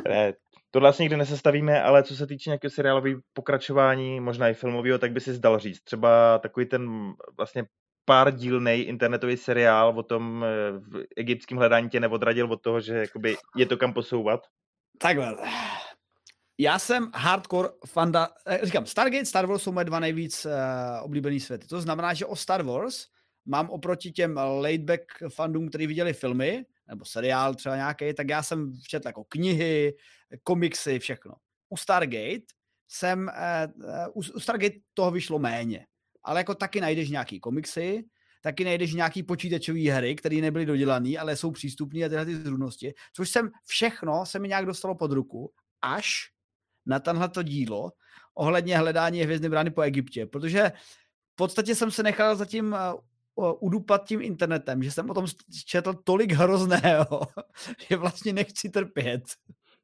Speaker 1: ne, Tohle asi nikdy nesestavíme, ale co se týče nějakého seriálového pokračování, možná i filmového, tak by si zdal říct. Třeba takový ten vlastně pár dílnej internetový seriál o tom eh, v egyptském hledání tě neodradil od toho, že jakoby je to kam posouvat?
Speaker 2: Takhle. Já jsem hardcore fanda, eh, říkám, Stargate, Star Wars jsou moje dva nejvíc uh, oblíbený světy. To znamená, že o Star Wars mám oproti těm laidback fandům, kteří viděli filmy, nebo seriál třeba nějaký, tak já jsem četl jako knihy, komiksy, všechno. U Stargate jsem, uh, u Stargate toho vyšlo méně, ale jako taky najdeš nějaký komiksy, taky najdeš nějaký počítačové hry, které nebyly dodělané, ale jsou přístupné a tyhle ty zrůdnosti, což jsem všechno se mi nějak dostalo pod ruku, až na tenhle to dílo ohledně hledání hvězdné brány po Egyptě, protože v podstatě jsem se nechal zatím udupat tím internetem, že jsem o tom četl tolik hrozného, že vlastně nechci trpět.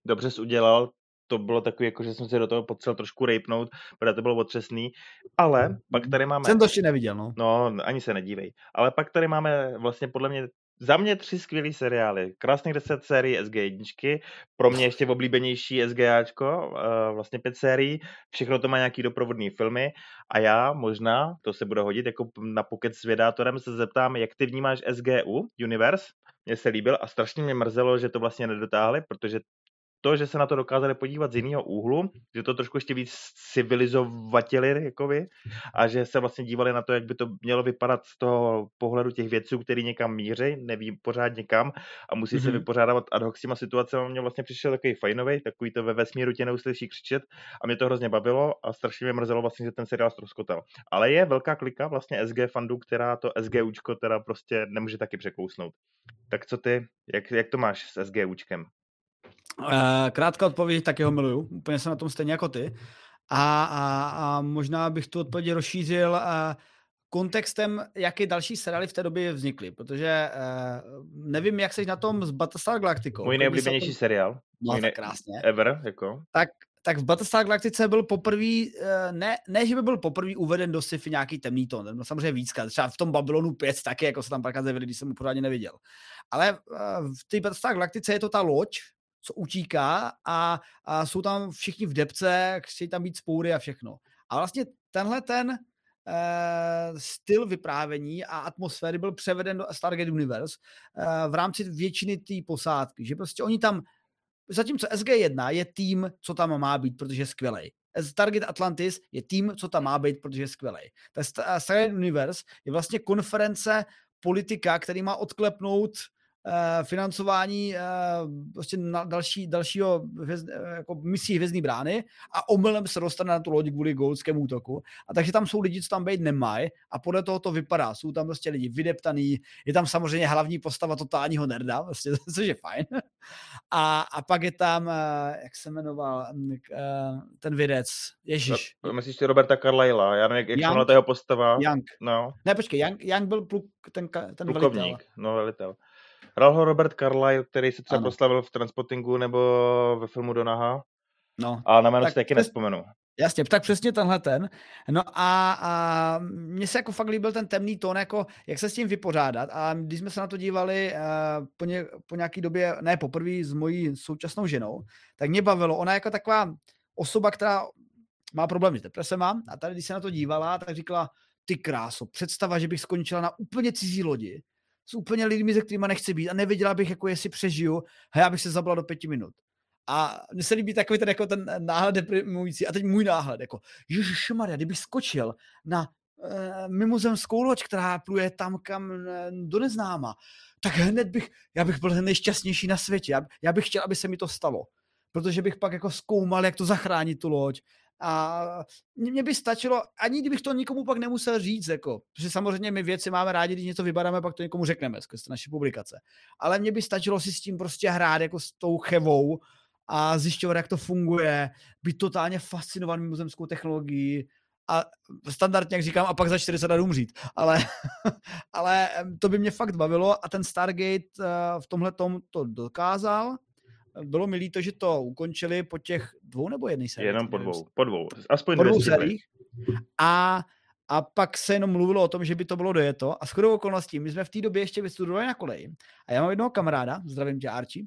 Speaker 1: Dobře jsi udělal, to bylo takový, jako že jsem si do toho potřeboval trošku rejpnout, protože to bylo otřesný, ale pak tady máme...
Speaker 2: Jsem to ještě neviděl, no.
Speaker 1: No, ani se nedívej. Ale pak tady máme vlastně podle mě za mě tři skvělý seriály. Krásných deset sérií SG1, pro mě ještě oblíbenější SGAčko, uh, vlastně pět sérií, všechno to má nějaký doprovodný filmy a já možná, to se bude hodit, jako na pokec s vědátorem se zeptám, jak ty vnímáš SGU, Universe, mně se líbil a strašně mě mrzelo, že to vlastně nedotáhli, protože to, že se na to dokázali podívat z jiného úhlu, že to trošku ještě víc civilizovatili jakoby, a že se vlastně dívali na to, jak by to mělo vypadat z toho pohledu těch vědců, který někam míří, neví pořád někam a musí mm-hmm. se mhm. vypořádávat ad hoc s těma situacemi. Mě vlastně přišel takový fajnový, takový to ve vesmíru tě neuslyší křičet a mě to hrozně bavilo a strašně mě mrzelo vlastně, že ten seriál ztroskotal. Ale je velká klika vlastně SG fandů, která to SGUčko teda prostě nemůže taky překousnout. Tak co ty, jak, jak to máš s SGUčkem?
Speaker 2: Uh, krátká odpověď, tak ho miluju. Úplně jsem na tom stejně jako ty. A, a, a možná bych tu odpověď rozšířil uh, kontextem, jaké další seriály v té době vznikly, protože uh, nevím, jak jsi na tom s Battlestar Galactica.
Speaker 1: Můj nejoblíbenější tom... seriál.
Speaker 2: No, Můj ne... krásně.
Speaker 1: Ever, jako.
Speaker 2: Tak, tak v Battlestar Galactice byl poprvé, ne, ne, že by byl poprvé uveden do sci-fi nějaký temný tón, no samozřejmě víc, třeba v tom Babylonu 5 taky, jako se tam párkrát zjevili, když jsem ho pořádně neviděl. Ale v té Battlestar Galactice je to ta loď, co utíká a, a jsou tam všichni v depce, chtějí tam být spoury a všechno. A vlastně tenhle ten uh, styl vyprávění a atmosféry byl převeden do Stargate Universe uh, v rámci většiny té posádky, že prostě oni tam, zatímco SG-1 je tým, co tam má být, protože je skvělej. Stargate Atlantis je tým, co tam má být, protože je skvělej. Ta Stargate Universe je vlastně konference politika, který má odklepnout financování eh, prostě na další, dalšího hvězd, eh, jako misí hvězdní brány a omylem se dostane na tu loď kvůli goudskému útoku. A takže tam jsou lidi, co tam být nemají a podle toho to vypadá. Jsou tam prostě lidi vydeptaný, je tam samozřejmě hlavní postava totálního nerda, vlastně, což je fajn. A, a pak je tam, jak se jmenoval, mm, ten vědec, Ježíš.
Speaker 1: No, myslíš si Roberta Carlyla, já nevím, jak, jak Young, jeho postava.
Speaker 2: Young.
Speaker 1: No.
Speaker 2: Ne, počkej, Young, Young byl pluk, ten, ten
Speaker 1: Plukovník, velitel. no velitel. Hrál ho Robert Carlyle, který se třeba ano. proslavil v Transpottingu nebo ve filmu Donaha. No, a na jméno si taky přes... nespomenu.
Speaker 2: Jasně, tak přesně tenhle ten. No a, a mně se jako fakt líbil ten temný tón, jako jak se s tím vypořádat. A když jsme se na to dívali uh, po, ně, po nějaký době, ne poprvé s mojí současnou ženou, tak mě bavilo. Ona jako taková osoba, která má problémy s depresema a tady, když se na to dívala, tak říkala, ty kráso, představa, že bych skončila na úplně cizí lodi, s úplně lidmi, se kterými nechci být a nevěděla bych, jako jestli přežiju a já bych se zabila do pěti minut. A mně se líbí takový ten, jako ten náhled deprimující. A teď můj náhled, jako, Maria, kdybych skočil na e, mimozemskou loď, která pluje tam, kam e, do neznáma, tak hned bych, já bych byl nejšťastnější na světě. Já, já bych chtěl, aby se mi to stalo. Protože bych pak jako zkoumal, jak to zachránit tu loď. A mně by stačilo, ani kdybych to nikomu pak nemusel říct, jako, protože samozřejmě my věci máme rádi, když něco vybadáme, pak to někomu řekneme skrz naše publikace. Ale mně by stačilo si s tím prostě hrát jako s tou chevou a zjišťovat, jak to funguje, být totálně fascinovaný mimozemskou technologií a standardně, jak říkám, a pak za 40 let umřít. Ale, ale to by mě fakt bavilo a ten Stargate eh, v tomhle tom to dokázal. Bylo mi líto, že to ukončili po těch dvou nebo jedné sérii.
Speaker 1: Jenom po dvou, po dvou. Aspoň
Speaker 2: po dvou sériích. A, a pak se jenom mluvilo o tom, že by to bylo dojeto. A shodou okolností, my jsme v té době ještě vystudovali na koleji. A já mám jednoho kamaráda, zdravím tě Archie,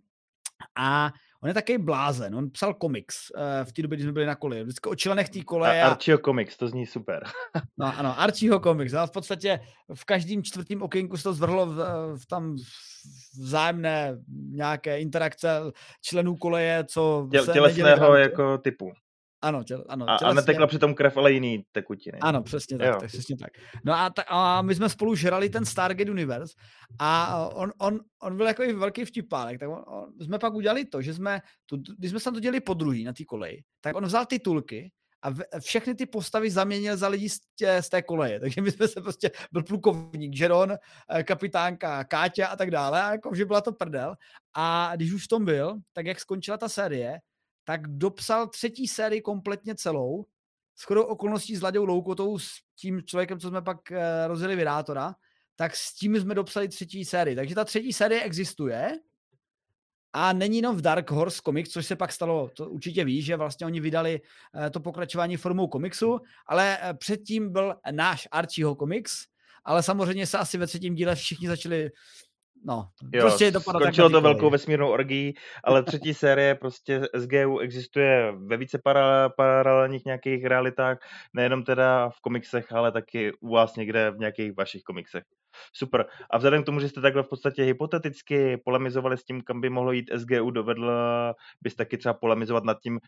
Speaker 2: a On je takový blázen, on psal komiks uh, v té době, kdy jsme byli na koleji. Vždycky o členech té koleje.
Speaker 1: A Archieho komiks, to zní super.
Speaker 2: no ano, Archieho komiks. A v podstatě v každém čtvrtém okénku se to zvrhlo v, v tam vzájemné nějaké interakce členů koleje, co
Speaker 1: Těl, tělesného jako typu.
Speaker 2: Ano, těl, ano.
Speaker 1: A, a netekla přitom krev, ale jiný tekutiny.
Speaker 2: Ano, přesně tak, tak, přesně tak. No a, ta, a my jsme spolu žrali ten Stargate Universe a on, on, on byl jako velký vtipálek, tak on, on, jsme pak udělali to, že jsme, tu, když jsme se tam to dělali po druhý na té koleji, tak on vzal titulky a v, všechny ty postavy zaměnil za lidi z, tě, z té koleje. Takže my jsme se prostě, byl plukovník Jeron, eh, kapitánka Káťa a tak dále, a jako, že byla to prdel. A když už v tom byl, tak jak skončila ta série, tak dopsal třetí sérii kompletně celou, s chodou okolností s Laďou Loukotou, s tím člověkem, co jsme pak eh, rozjeli Vydátora, tak s tím jsme dopsali třetí sérii. Takže ta třetí série existuje a není jenom v Dark Horse Comics, což se pak stalo, to určitě víš, že vlastně oni vydali eh, to pokračování formou komiksu, ale eh, předtím byl náš Archieho komiks, ale samozřejmě se asi ve třetím díle všichni začali No,
Speaker 1: jo, prostě to skončilo to velkou vesmírnou orgií, ale třetí série prostě SGU existuje ve více para, paralelních nějakých realitách, nejenom teda v komiksech, ale taky u vás někde v nějakých vašich komiksech. Super. A vzhledem k tomu, že jste takhle v podstatě hypoteticky polemizovali s tím, kam by mohlo jít SGU, dovedl bys taky třeba polemizovat nad tím,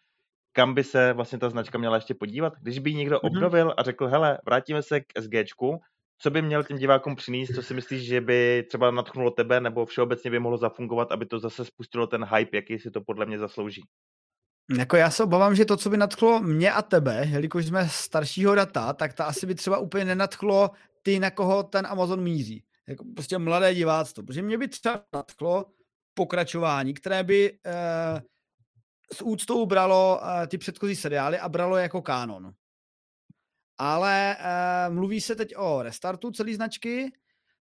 Speaker 1: kam by se vlastně ta značka měla ještě podívat? Když by někdo mm-hmm. obnovil a řekl, hele, vrátíme se k SGčku, co by měl těm divákům přinést, co si myslíš, že by třeba natchnulo tebe, nebo všeobecně by mohlo zafungovat, aby to zase spustilo ten hype, jaký si to podle mě zaslouží?
Speaker 2: Jako já se obávám, že to, co by nadchlo mě a tebe, jelikož jsme staršího data, tak to asi by třeba úplně nenadchlo ty, na koho ten Amazon míří. Jako prostě mladé diváctvo. Protože mě by třeba nadchlo pokračování, které by eh, s úctou bralo eh, ty předchozí seriály a bralo jako kánon ale uh, mluví se teď o restartu celé značky,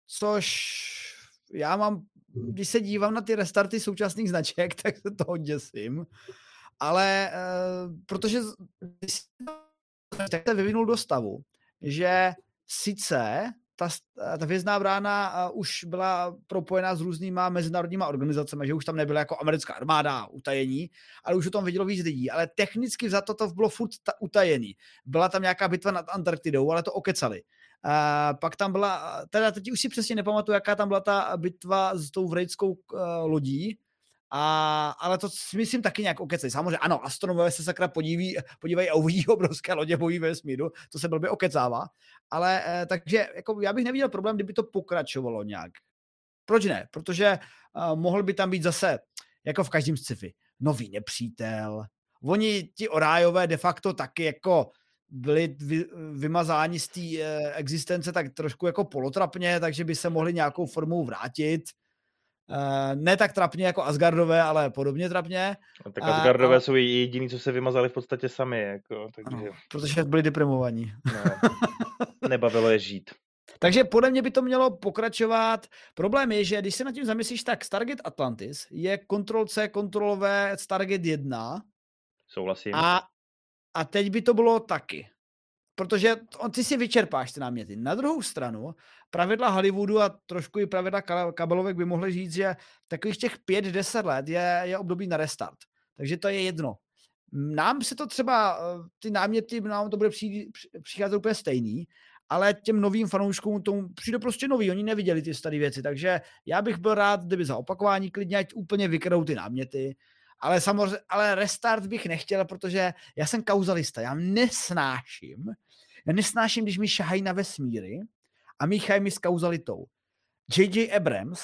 Speaker 2: což já mám, když se dívám na ty restarty současných značek, tak se toho děsím. Ale uh, protože tak se vyvinul do stavu, že sice ta, ta vězná brána už byla propojená s různýma mezinárodníma organizacemi, že už tam nebyla jako americká armáda utajení, ale už o tom vidělo víc lidí. Ale technicky za to to bylo furt ta, utajený. Byla tam nějaká bitva nad Antarktidou, ale to okecali. A pak tam byla, teda teď už si přesně nepamatuju, jaká tam byla ta bitva s tou vrejskou uh, lodí, a, ale to si myslím taky nějak okecej. Samozřejmě ano, astronomové se sakra podíví, podívají a uvidí obrovské lodě bojí ve smíru, to se blbě okecává. Ale eh, takže jako, já bych neviděl problém, kdyby to pokračovalo nějak. Proč ne? Protože eh, mohl by tam být zase, jako v každém sci-fi, nový nepřítel. Oni, ti orájové, de facto taky jako byli vy, vymazáni z té eh, existence tak trošku jako polotrapně, takže by se mohli nějakou formou vrátit. Uh, ne tak trapně jako Asgardové, ale podobně trapně.
Speaker 1: No, tak Asgardové a, jsou jediní, co se vymazali v podstatě sami. Jako, takže... Ano,
Speaker 2: protože byli deprimovaní.
Speaker 1: No, nebavilo je žít.
Speaker 2: Takže podle mě by to mělo pokračovat. Problém je, že když se nad tím zamyslíš, tak Stargate Atlantis je Ctrl-C, Ctrl-V Stargate 1.
Speaker 1: Souhlasím.
Speaker 2: A, a teď by to bylo taky protože on, ty si vyčerpáš ty náměty. Na druhou stranu, pravidla Hollywoodu a trošku i pravidla kabelovek by mohly říct, že takových těch 5-10 let je, je období na restart. Takže to je jedno. Nám se to třeba, eh, ty náměty, nám to bude přicházet úplně stejný, ale těm novým fanouškům tomu přijde prostě nový, oni neviděli ty staré věci, takže já bych byl rád, kdyby za opakování klidně ať úplně vykrou ty náměty, ale samozřejmě, ale restart bych nechtěl, protože já jsem kauzalista, já nesnáším, já nesnáším, když mi šahají na vesmíry a míchají mi s kauzalitou. J.J. Abrams,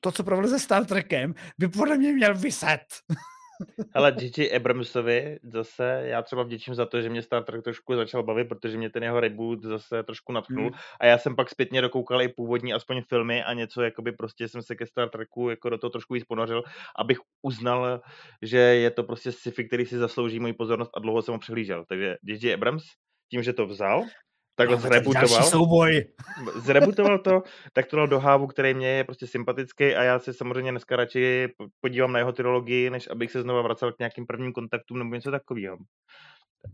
Speaker 2: to, co provedl se Star Trekem, by podle mě měl vyset.
Speaker 1: Ale J.J. Abramsovi zase, já třeba vděčím za to, že mě Star Trek trošku začal bavit, protože mě ten jeho reboot zase trošku natchnul. Hmm. A já jsem pak zpětně dokoukal i původní aspoň filmy a něco, jakoby prostě jsem se ke Star Treku jako do toho trošku víc ponořil, abych uznal, že je to prostě sci-fi, který si zaslouží moji pozornost a dlouho jsem ho přehlížel. Takže J.J. Abrams tím, že to vzal, takhle zrebootoval.
Speaker 2: souboj.
Speaker 1: Zrebootoval to, tak to dal do hávu, který mě je prostě sympatický a já se samozřejmě dneska radši podívám na jeho trilogii, než abych se znova vracel k nějakým prvním kontaktům nebo něco takového.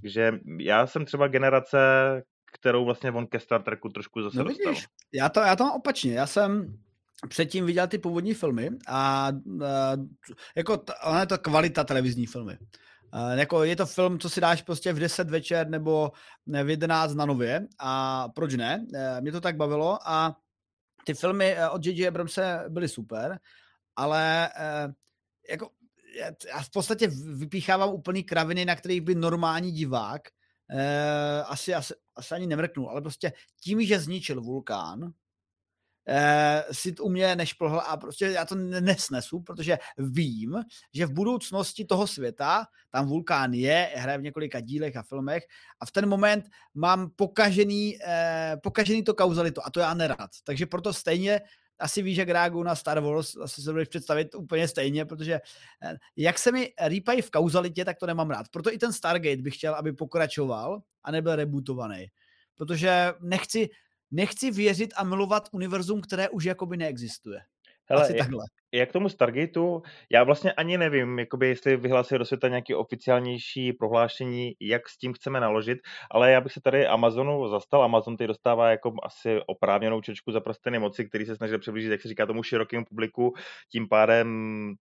Speaker 1: Takže já jsem třeba generace, kterou vlastně on ke Star Treku trošku zase no, dostal. Vidíš,
Speaker 2: já to, já to mám opačně. Já jsem předtím viděl ty původní filmy a, a jako t, ona je to kvalita televizní filmy. Uh, jako je to film, co si dáš prostě v 10 večer nebo v 11 na nově a proč ne? Uh, mě to tak bavilo a ty filmy od J.J. Abramse byly super, ale uh, jako já v podstatě vypíchávám úplný kraviny, na kterých by normální divák asi, asi, asi ani nemrknul, ale prostě tím, že zničil vulkán, eh, si u mě nešplhl a prostě já to nesnesu, protože vím, že v budoucnosti toho světa tam vulkán je, hraje v několika dílech a filmech a v ten moment mám pokažený, eh, pokažený to kauzalitu a to já nerad. Takže proto stejně asi víš, jak reaguju na Star Wars, asi se budeš představit úplně stejně, protože eh, jak se mi rýpají v kauzalitě, tak to nemám rád. Proto i ten Stargate bych chtěl, aby pokračoval a nebyl rebootovaný. Protože nechci, nechci věřit a milovat univerzum, které už jakoby neexistuje. Hele, Asi takhle
Speaker 1: jak tomu Stargateu, já vlastně ani nevím, jakoby jestli vyhlásil do světa nějaké oficiálnější prohlášení, jak s tím chceme naložit, ale já bych se tady Amazonu zastal. Amazon teď dostává jako asi oprávněnou čečku za prsteny moci, který se snaží přiblížit, jak se říká, tomu širokému publiku, tím pádem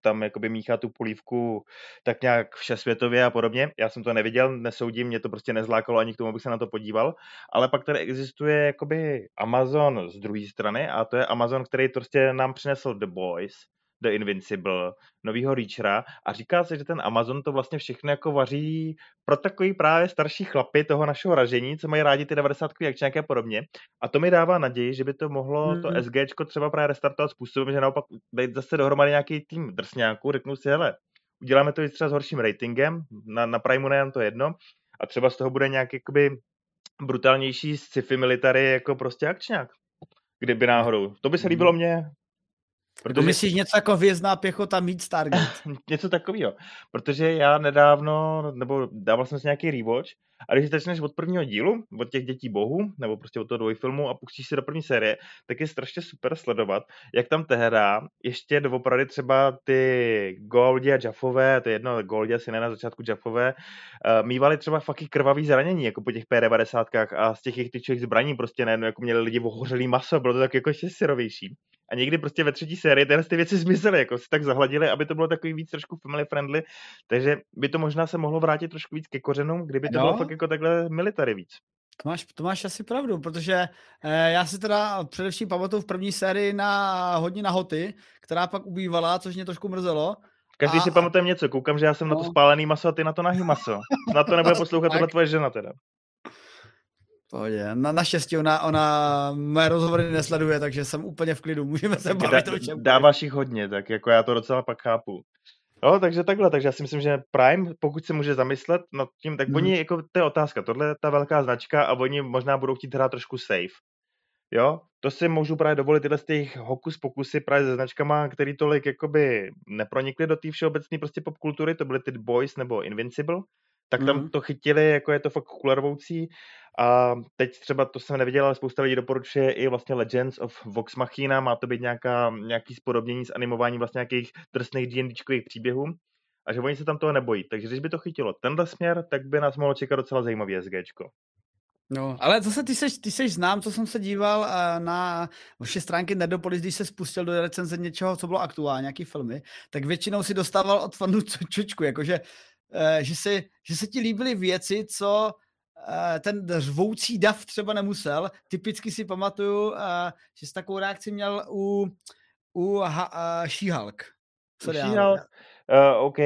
Speaker 1: tam jakoby míchá tu polívku tak nějak všesvětově a podobně. Já jsem to neviděl, nesoudím, mě to prostě nezlákalo ani k tomu, abych se na to podíval, ale pak tady existuje jakoby Amazon z druhé strany a to je Amazon, který prostě nám přinesl The Boys, The Invincible, novýho Reachera a říká se, že ten Amazon to vlastně všechno jako vaří pro takový právě starší chlapy toho našeho ražení, co mají rádi ty 90 akčňáky a podobně. A to mi dává naději, že by to mohlo mm. to. SGčko třeba právě restartovat způsobem, že naopak dejt zase dohromady nějaký tým drsňáků, řeknu si, hele, uděláme to i třeba s horším ratingem, na, na Primeu nám to jedno, a třeba z toho bude nějaký jakoby brutálnější sci-fi military jako prostě akčňák. Kdyby náhodou. To by se líbilo hmm. mně,
Speaker 2: Protože... Myslíš něco jako vězná pěchota mít Stargate?
Speaker 1: něco takového. Protože já nedávno, nebo dával jsem si nějaký rewatch a když začneš od prvního dílu, od těch dětí bohu, nebo prostě od toho dvojfilmu a pustíš si do první série, tak je strašně super sledovat, jak tam tehda ještě doopravdy třeba ty Goldie a Jaffové, to je jedno, Goldie asi ne na začátku Jaffové, uh, mývali třeba fakt krvavý zranění, jako po těch P90 a z těch jejich tyčových zbraní prostě ne, jako měli lidi ohořelý maso, bylo to tak jako ještě syrovější a někdy prostě ve třetí sérii tyhle ty věci zmizely, jako si tak zahladili, aby to bylo takový víc trošku family friendly, takže by to možná se mohlo vrátit trošku víc ke kořenům, kdyby to no. bylo fakt jako takhle military víc.
Speaker 2: To máš, to máš asi pravdu, protože eh, já si teda především pamatuju v první sérii na hodně na hoty, která pak ubývala, což mě trošku mrzelo.
Speaker 1: Každý a... si pamatuje něco, koukám, že já jsem no. na to no. spálený maso a ty na to nahý maso. Na to nebude poslouchat tohle tvoje žena teda.
Speaker 2: Pohodě. Na, naštěstí ona, ona mé rozhovory nesleduje, takže jsem úplně v klidu. Můžeme se bavit
Speaker 1: o čem. Dáváš jich hodně, tak jako já to docela pak chápu. No, takže takhle, takže já si myslím, že Prime, pokud se může zamyslet nad tím, tak hmm. oni, jako to je otázka, tohle je ta velká značka a oni možná budou chtít hrát trošku safe. Jo, to si můžu právě dovolit tyhle z těch hokus pokusy právě se značkama, který tolik jakoby nepronikly do té všeobecné prostě popkultury, to byly ty Boys nebo Invincible, tak tam mm. to chytili, jako je to fakt kulervoucí. A teď třeba, to jsem neviděl, ale spousta lidí doporučuje i vlastně Legends of Vox Machina, má to být nějaká, nějaký spodobnění s animováním vlastně nějakých drsných D&Dčkových příběhů a že oni se tam toho nebojí. Takže když by to chytilo tenhle směr, tak by nás mohlo čekat docela zajímavý SGčko.
Speaker 2: No, ale zase ty seš, ty seš znám, co jsem se díval uh, na vaše stránky Nerdopolis, když se spustil do recenze něčeho, co bylo aktuální, nějaký filmy, tak většinou si dostával od fanů čučku, jakože že, se, že se ti líbily věci, co ten řvoucí dav třeba nemusel. Typicky si pamatuju, že s takovou reakci měl u, u ha, She-Hulk.
Speaker 1: She-Hulk? Uh, OK,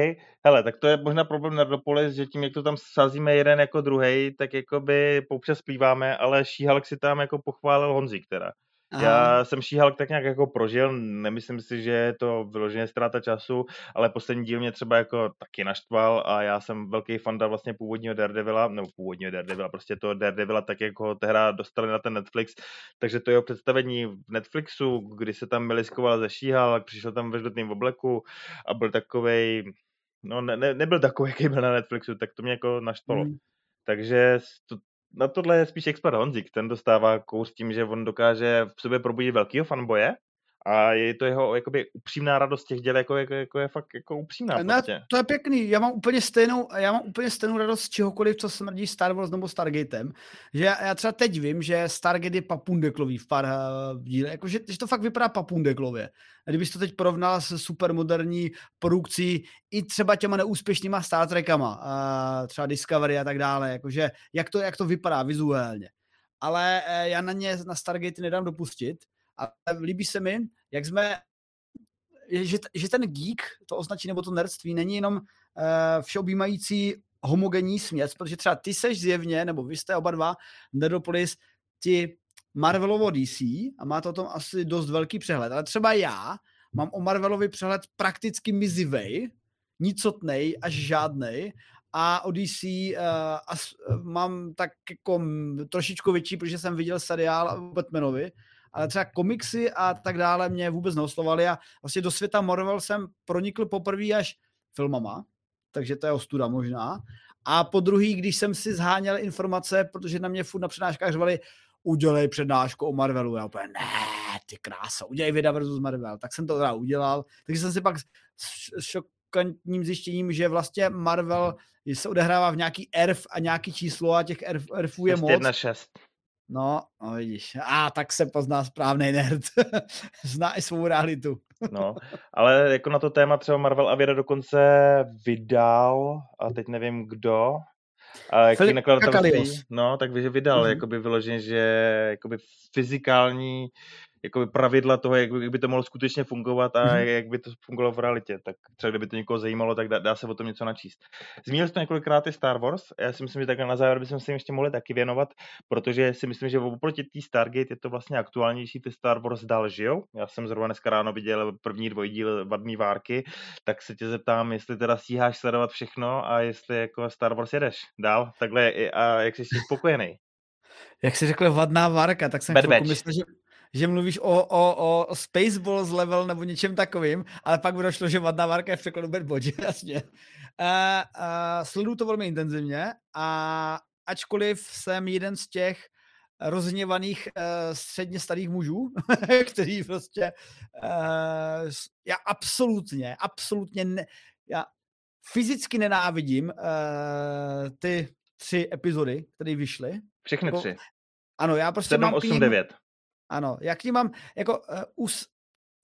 Speaker 1: hele, tak to je možná problém Nerdopolis, že tím, jak to tam sázíme jeden jako druhý, tak jakoby popřes plýváme, ale Šíhalk si tam jako pochválil Honzi, teda. Aha. Já jsem šíhal tak nějak jako prožil, nemyslím si, že je to vyloženě ztráta času, ale poslední díl mě třeba jako taky naštval a já jsem velký fanda vlastně původního Daredevila, nebo původního Daredevila, prostě to Daredevila tak jako ho tehda dostali na ten Netflix, takže to jeho představení v Netflixu, kdy se tam miliskoval ze šíhal, přišel tam ve žlutným obleku a byl takovej, no ne, ne, nebyl takový, jaký byl na Netflixu, tak to mě jako naštvalo. Hmm. Takže to, na tohle je spíš expert Honzik, ten dostává kous tím, že on dokáže v sobě probudit velkého fanboje a je to jeho jakoby upřímná radost těch děl, jako, jako, jako je fakt jako upřímná.
Speaker 2: Ne, prostě. to je pěkný, já mám úplně stejnou, já mám úplně stejnou radost z čehokoliv, co smrdí Star Wars nebo Stargatem, že já, já třeba teď vím, že Stargate je papundeklový v pár uh, díle, jako, že, že, to fakt vypadá papundeklově. A kdybys to teď porovnal s supermoderní produkcí i třeba těma neúspěšnýma Star Trekama, uh, třeba Discovery a tak dále, jakože jak to, jak to vypadá vizuálně. Ale uh, já na ně na Stargate nedám dopustit, ale líbí se mi, jak jsme, že, že ten geek, to označí, nebo to nerdství, není jenom uh, všeobjímající homogenní směs, protože třeba ty seš zjevně, nebo vy jste oba dva, Nerdopolis, ti Marvelovo DC a máte o tom asi dost velký přehled, ale třeba já mám o Marvelovi přehled prakticky mizivej, nicotnej až žádnej a o DC uh, as, uh, mám tak jako trošičku větší, protože jsem viděl seriál o Batmanovi, ale třeba komiksy a tak dále mě vůbec neoslovaly a vlastně do světa Marvel jsem pronikl poprvé až filmama, takže to je ostuda možná. A po druhý, když jsem si zháněl informace, protože na mě furt na přednáškách řvali, udělej přednášku o Marvelu. Já úplně, ne, ty krása, udělej Věda versus Marvel. Tak jsem to teda udělal. Takže jsem si pak s šokantním zjištěním, že vlastně Marvel se odehrává v nějaký erf a nějaký číslo a těch erf, erfů je moc. 1, 6. No, no vidíš. A tak se pozná správný nerd. Zná i svou realitu.
Speaker 1: no, ale jako na to téma třeba Marvel a Věda dokonce vydal, a teď nevím kdo, a jaký nakladatelství, no, tak vydal, mm-hmm. jakoby vyloženě, že jakoby fyzikální jakoby pravidla toho, jak, jak by to mohlo skutečně fungovat a mm-hmm. jak by to fungovalo v realitě. Tak třeba kdyby to někoho zajímalo, tak dá, dá se o tom něco načíst. Zmínil jsi to několikrát i Star Wars. Já si myslím, že tak na závěr bychom se jim ještě mohli taky věnovat, protože si myslím, že oproti té Stargate je to vlastně aktuálnější. Ty Star Wars dál žijou. Já jsem zrovna dneska ráno viděl první dvojdíl Vadný várky, tak se tě zeptám, jestli teda stíháš sledovat všechno a jestli jako Star Wars jedeš dál takhle a jak jsi spokojený.
Speaker 2: Jak jsi řekl vadná várka, tak jsem myslel, že, že mluvíš o, o, o Spaceballs level nebo něčem takovým, ale pak by došlo, že vadná várka je v překladu Bad Boy, jasně. Uh, uh, sleduju to velmi intenzivně a ačkoliv jsem jeden z těch rozhněvaných uh, středně starých mužů, který prostě uh, já absolutně, absolutně ne, já fyzicky nenávidím uh, ty tři epizody, které vyšly.
Speaker 1: Všechny jako, tři.
Speaker 2: Ano, já prostě
Speaker 1: 7, mám 8, 9.
Speaker 2: Ano, jaký mám, jako, uh, us,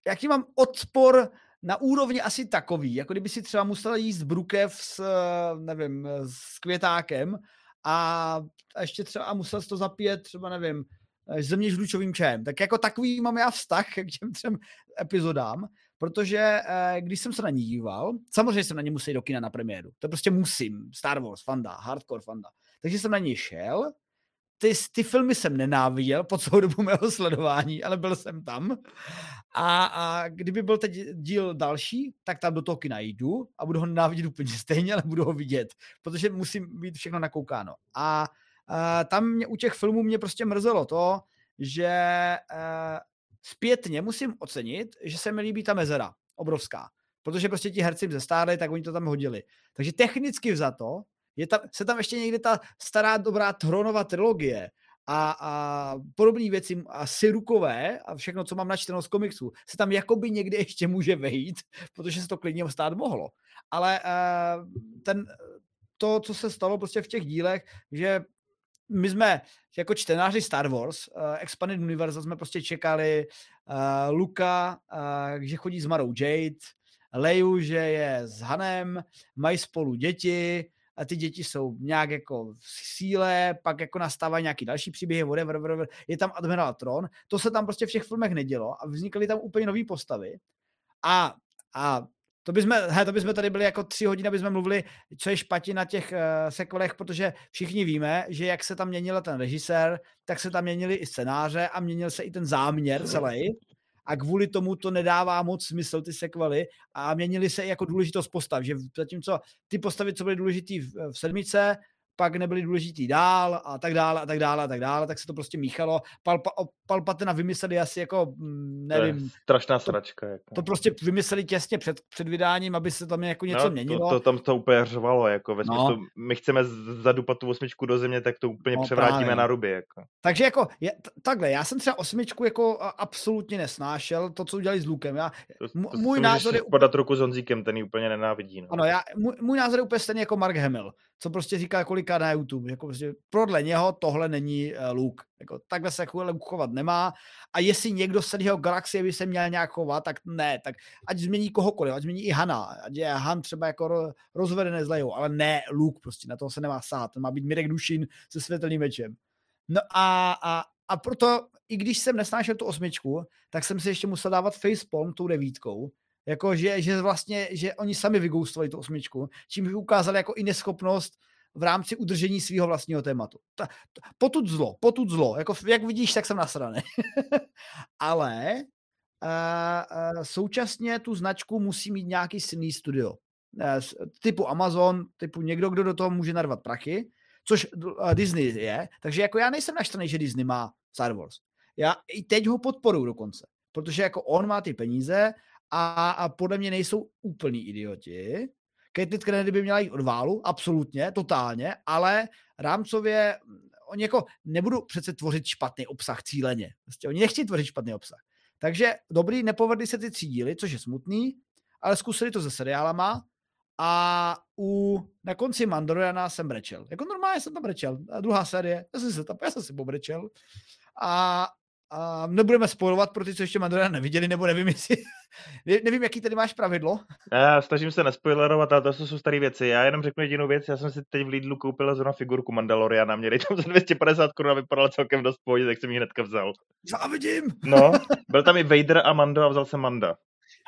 Speaker 2: jaký mám odpor na úrovni asi takový, jako kdyby si třeba musel jíst brukev s, eh, nevím, s květákem a, a ještě třeba a musel to zapít třeba, nevím, eh, země žlučovým čajem. Tak jako takový mám já vztah k těm třem epizodám, protože když jsem se na ní díval, samozřejmě jsem na ně musel do kina na premiéru. To prostě musím. Star Wars, fanda, hardcore fanda. Takže jsem na ní šel ty, ty filmy jsem nenáviděl po celou dobu mého sledování, ale byl jsem tam. A, a kdyby byl teď díl další, tak tam do toho kina jdu a budu ho nenávidět úplně stejně, ale budu ho vidět, protože musím být všechno nakoukáno. A, a tam mě u těch filmů mě prostě mrzelo to, že a, zpětně musím ocenit, že se mi líbí ta mezera, obrovská. Protože prostě ti herci zestárli, tak oni to tam hodili. Takže technicky vzato je tam, se tam ještě někde ta stará dobrá Thronova trilogie a, a podobné věci a Sirukové a všechno, co mám načteno z komiksu, se tam jakoby někde ještě může vejít, protože se to klidně stát mohlo. Ale uh, ten, to, co se stalo prostě v těch dílech, že my jsme jako čtenáři Star Wars, uh, Expanded Universe, jsme prostě čekali uh, Luka, uh, že chodí s Marou Jade, Leju, že je s Hanem, mají spolu děti, ty děti jsou nějak jako v síle, pak jako nastávají nějaký další příběhy, whatever, whatever, je tam Admiral Tron, to se tam prostě v těch filmech nedělo a vznikaly tam úplně nové postavy. A, a to bychom, he, to bychom tady byli jako tři hodiny, aby jsme mluvili, co je špatně na těch uh, sekolech, protože všichni víme, že jak se tam měnil ten režisér, tak se tam měnili i scénáře a měnil se i ten záměr celý. A kvůli tomu to nedává moc smysl, ty sekvely, a měnili se i jako důležitost postav, že zatímco ty postavy, co byly důležitý v, v sedmice, pak nebyli důležitý dál a tak dále a tak dále a tak dále, tak se to prostě míchalo. Palpa, Palpatina vymysleli asi jako, mm, nevím. To je
Speaker 1: strašná sračka. Jako.
Speaker 2: To prostě vymysleli těsně před, před vydáním, aby se tam jako něco no, měnilo.
Speaker 1: To, to, tam to úplně řvalo, jako ve no. my chceme zadupat tu osmičku do země, tak to úplně no, převrátíme právě. na ruby. Jako.
Speaker 2: Takže jako, je, takhle, já jsem třeba osmičku jako absolutně nesnášel, to, co udělali s Lukem. Já,
Speaker 1: to, to, můj to názor je... Podat ruku s Honzíkem, ten ji úplně nenávidí. No.
Speaker 2: Ano, já, můj, můj názor je úplně stejný jako Mark Hamill, co prostě říká kolika na YouTube. Jako prostě podle něho tohle není uh, Luke. Jako, takhle se Luke chovat nemá. A jestli někdo z celého galaxie by se měl nějak chovat, tak ne. Tak ať změní kohokoliv, ať změní i Hana. Ať je Han třeba jako ro, rozvedené zlejou, ale ne Luke prostě. Na toho se nemá sát. Má být Mirek Dušin se světelným mečem. No a, a, a proto, i když jsem nesnášel tu osmičku, tak jsem si ještě musel dávat facepalm tou devítkou, jako že, že vlastně, že oni sami vygoustovali tu osmičku, čím ukázali jako i neschopnost v rámci udržení svého vlastního tématu. Ta, ta, potud zlo, potud zlo. Jako, jak vidíš, tak jsem nasraný. Ale uh, uh, současně tu značku musí mít nějaký silný studio. Uh, typu Amazon, typu někdo, kdo do toho může narvat prachy, což uh, Disney je. Takže jako já nejsem naštvaný, že Disney má Star Wars. Já i teď ho podporuji dokonce. Protože jako on má ty peníze a, a podle mě nejsou úplní idioti. Kate Kennedy by měla jít od válu, absolutně, totálně, ale rámcově mm, oni jako nebudou přece tvořit špatný obsah cíleně. Prostě oni nechtějí tvořit špatný obsah. Takže dobrý, nepovedly se ty tři díly, což je smutný, ale zkusili to se seriálama a u, na konci Mandaloriana jsem brečel. Jako normálně jsem tam brečel. A druhá série, já jsem se tam, já jsem si pobrečel. A a nebudeme spojovat pro ty, co ještě Mandalorian neviděli, nebo nevím, jestli, nevím, jaký tady máš pravidlo.
Speaker 1: Já snažím se nespoilerovat, ale to jsou staré věci. Já jenom řeknu jedinou věc, já jsem si teď v Lidlu koupil zrovna figurku Mandaloriana, měli tam za 250 korun a vypadala celkem dost pohodě, tak jsem ji hnedka vzal.
Speaker 2: vidím.
Speaker 1: No, byl tam i Vader a Mando a vzal jsem Manda.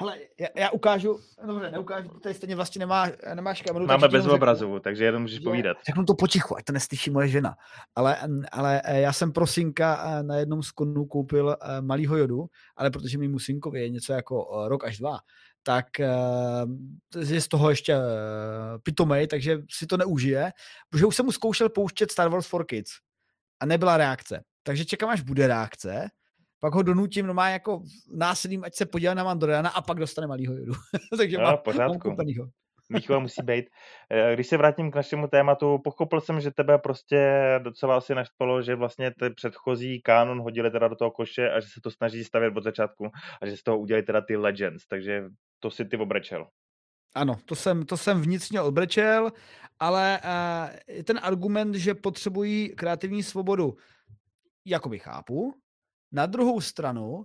Speaker 2: Hele, já, já ukážu, dobře, neukážu, tady stejně vlastně nemá, nemáš kameru.
Speaker 1: Máme bez obrazu, takže jenom můžeš povídat.
Speaker 2: Řeknu to potichu, ať to neslyší moje žena. Ale, ale eh, já jsem pro synka eh, na jednom z konů koupil eh, malýho jodu, ale protože mi synkovi je něco jako rok až dva, tak je z toho ještě pitomej, takže si to neužije, protože už jsem mu zkoušel pouštět Star Wars for Kids a nebyla reakce. Takže čekám, až bude reakce pak ho donutím no má jako násilím, ať se podívá na Mandoriana a pak dostane malýho jodu. Takže no, má, pořádku. mám
Speaker 1: Výchova musí být. Eh, když se vrátím k našemu tématu, pochopil jsem, že tebe prostě docela asi naštvalo, že vlastně ten předchozí kánon hodili teda do toho koše a že se to snaží stavět od začátku a že z toho udělali teda ty Legends, takže to si ty obrečel.
Speaker 2: Ano, to jsem, to jsem vnitřně odbrečel, ale uh, ten argument, že potřebují kreativní svobodu, jakoby chápu, na druhou stranu, uh,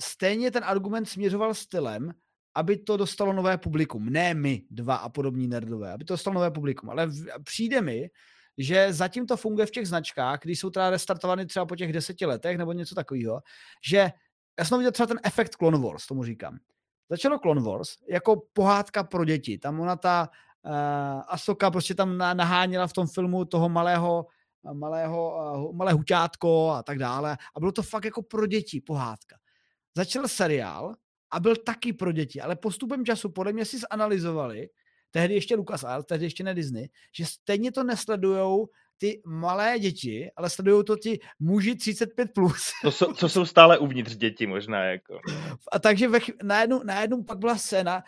Speaker 2: stejně ten argument směřoval stylem, aby to dostalo nové publikum. Ne my, dva a podobní nerdové, aby to dostalo nové publikum. Ale přijde mi, že zatím to funguje v těch značkách, když jsou teda restartovány třeba po těch deseti letech nebo něco takového, že já jsem viděl třeba ten efekt Clone Wars, tomu říkám. Začalo Clone Wars jako pohádka pro děti. Tam ona ta uh, Asoka prostě tam naháněla v tom filmu toho malého malého, malé huťátko a tak dále. A bylo to fakt jako pro děti pohádka. Začal seriál a byl taky pro děti, ale postupem času podle mě si zanalizovali, tehdy ještě Lucas ale tehdy ještě ne Disney, že stejně to nesledujou ty malé děti, ale sledují to ti muži 35+. Plus.
Speaker 1: To jsou, co jsou stále uvnitř děti možná. Jako.
Speaker 2: A takže ve, najednou, najednou pak byla scéna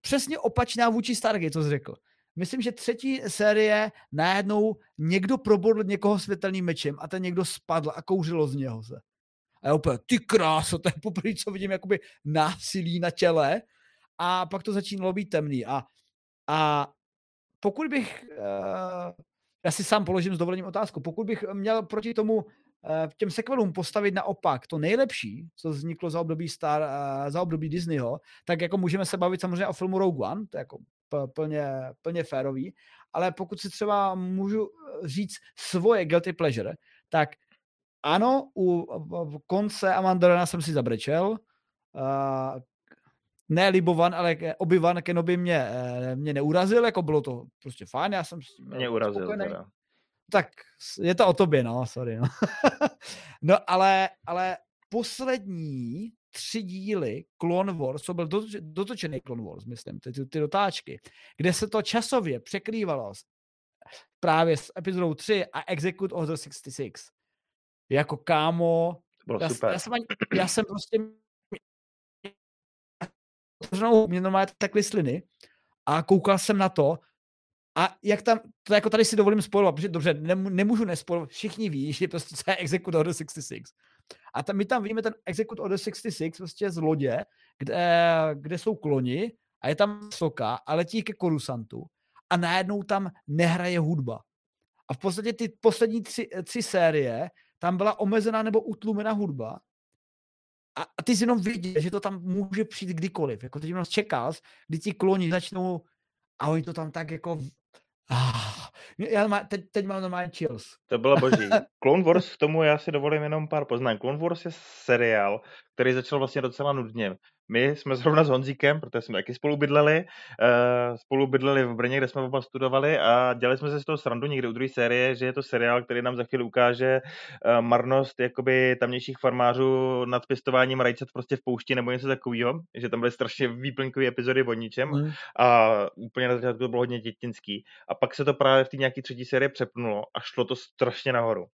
Speaker 2: přesně opačná vůči Stargate, co jsi řekl. Myslím, že třetí série najednou někdo probodl někoho světelným mečem a ten někdo spadl a kouřilo z něho se. A já úplně, ty kráso, to je poprvé, co vidím jakoby násilí na těle. A pak to začínalo být temný. A, a pokud bych, uh, já si sám položím s dovolením otázku, pokud bych měl proti tomu uh, těm sequelům postavit naopak to nejlepší, co vzniklo za období Star, uh, za období Disneyho, tak jako můžeme se bavit samozřejmě o filmu Rogue One, to je jako plně, plně férový, ale pokud si třeba můžu říct svoje guilty pleasure, tak ano, u konce Amandorana jsem si zabrečel, uh, ne Libovan, ale Obyvan Kenobi mě, eh, mě neurazil, jako bylo to prostě fajn, já jsem s tím
Speaker 1: Mě urazil teda.
Speaker 2: Tak je to o tobě, no, sorry. No, no ale, ale poslední tři díly Clone Wars, co byl dotočený Clone Wars, myslím, ty, ty, ty dotáčky, kde se to časově překrývalo s, právě s epizodou 3 a Execute Order 66. Jako kámo,
Speaker 1: bylo já, super.
Speaker 2: Já jsem, já jsem prostě mě normálně takhle sliny a koukal jsem na to a jak tam, to jako tady si dovolím spojovat, protože dobře, nemůžu nespojovat, všichni ví, že prostě co je Execute Order 66. A tam, my tam vidíme ten Execute Order 66 prostě z lodě, kde, kde jsou kloni a je tam soka a letí ke Korusantu a najednou tam nehraje hudba. A v podstatě ty poslední tři, tři série, tam byla omezená nebo utlumena hudba a, a ty si jenom viděl, že to tam může přijít kdykoliv. Jako teď jenom čekal, kdy ti kloni začnou a oni to tam tak jako Ah, já má, teď, teď mám normálně chills.
Speaker 1: To bylo boží. Clone Wars, k tomu já si dovolím jenom pár poznání. Clone Wars je seriál, který začal vlastně docela nudně. My jsme zrovna s Honzíkem, protože jsme taky spolu bydleli, uh, spolu bydleli v Brně, kde jsme oba studovali a dělali jsme se z toho srandu někdy u druhé série, že je to seriál, který nám za chvíli ukáže uh, marnost jakoby tamnějších farmářů nad pěstováním rajčat prostě v poušti nebo něco takového, že tam byly strašně výplňkové epizody o ničem mm. a úplně na začátku to bylo hodně dětinský. A pak se to právě v té nějaké třetí série přepnulo a šlo to strašně nahoru.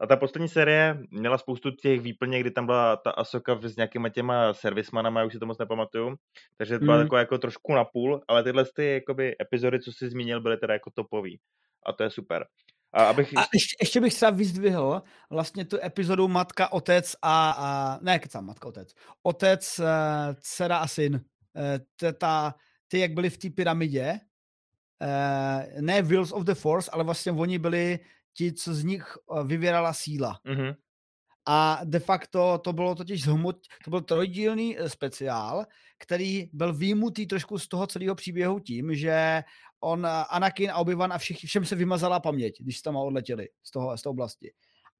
Speaker 1: A ta poslední série měla spoustu těch výplně, kdy tam byla ta Asoka s nějakýma těma servismanama, já už si to moc nepamatuju. Takže to byla mm. taková jako trošku na půl, ale tyhle ty jakoby, epizody, co jsi zmínil, byly teda jako topový. A to je super.
Speaker 2: A, abych... a ještě, ještě bych třeba vyzdvihl vlastně tu epizodu Matka, Otec a, a ne, kecám, Matka, Otec. Otec, uh, dcera a syn. Uh, ta, ty, jak byli v té pyramidě, uh, ne Wheels of the Force, ale vlastně oni byli ti, co z nich eh, vyvěrala síla. Mm-hmm. A de facto to bylo totiž zhmot, to byl trojdílný eh, speciál, který byl výjimutý trošku z toho celého příběhu tím, že on, eh, Anakin a Obi-Wan a všech, všem se vymazala paměť, když tam odletěli z, toho, z toho oblasti.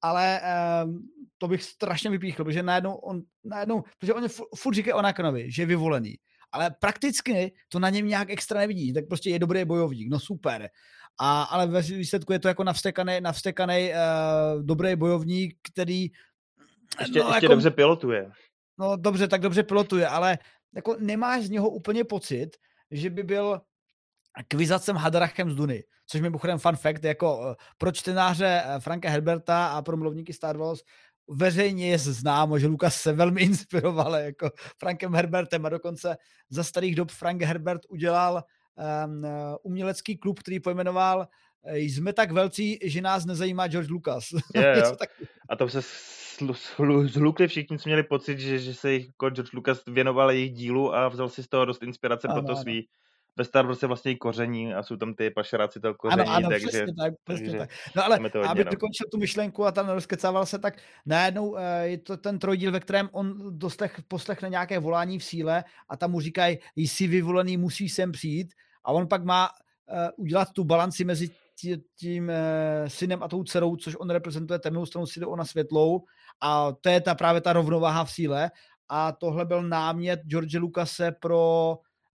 Speaker 2: Ale um, to bych strašně vypíchl, protože najednou on, najednou, protože on furt říká Anakinovi, že je vyvolený. Ale prakticky to na něm nějak extra nevidí, tak prostě je dobrý bojovník, no super a, ale ve výsledku je to jako navstekaný, navstekaný uh, dobrý bojovník, který
Speaker 1: ještě, no, ještě jako, dobře pilotuje.
Speaker 2: No dobře, tak dobře pilotuje, ale jako nemáš z něho úplně pocit, že by byl kvizacem Hadarachem z Duny. Což mimochodem fun fact, jako uh, pro čtenáře uh, Franka Herberta a pro mluvníky Star Wars veřejně je známo, že Lukas se velmi inspiroval jako Frankem Herbertem a dokonce za starých dob Frank Herbert udělal um, umělecký klub, který pojmenoval eh, jsme tak velcí, že nás nezajímá George Lucas.
Speaker 1: Je, jo. tak... A to se zhlukli všichni, co měli pocit, že, že se jich jako George Lucas věnoval jejich dílu a vzal si z toho dost inspirace ano, pro to ano. svý ve Star Wars je vlastně i koření a jsou tam ty pašeráci toho koření, ano, ano, takže... Přesně
Speaker 2: tak, přesně takže tak. No ale aby no. dokončil tu myšlenku a tam rozkecával se, tak najednou uh, je to ten trojdíl, ve kterém on dostech, poslechne nějaké volání v síle a tam mu říkají, jsi vyvolený, musíš sem přijít a on pak má uh, udělat tu balanci mezi tí, tím uh, synem a tou dcerou, což on reprezentuje temnou stranu síly, ona světlou. A to je ta právě ta rovnováha v síle. A tohle byl námět George Lucase pro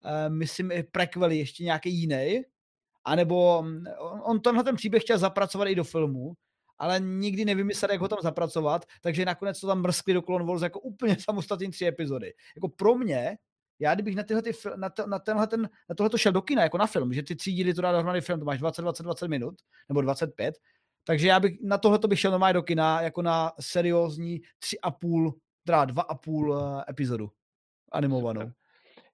Speaker 2: uh, myslím i prequely, ještě nějaký jiný, anebo mm, on, on tenhle ten příběh chtěl zapracovat i do filmu, ale nikdy nevymyslel, jak ho tam zapracovat, takže nakonec to tam mrskli do Clone Wars jako úplně samostatný tři epizody. Jako pro mě já kdybych na, tyhle ty, na, to, na, tenhle ten, na tohle šel do kina, jako na film, že ty tří díly to dá dohromady film, to máš 20, 20, 20 minut, nebo 25, takže já bych na tohle bych šel normálně do kina, jako na seriózní tři a půl, teda dva a půl uh, epizodu animovanou.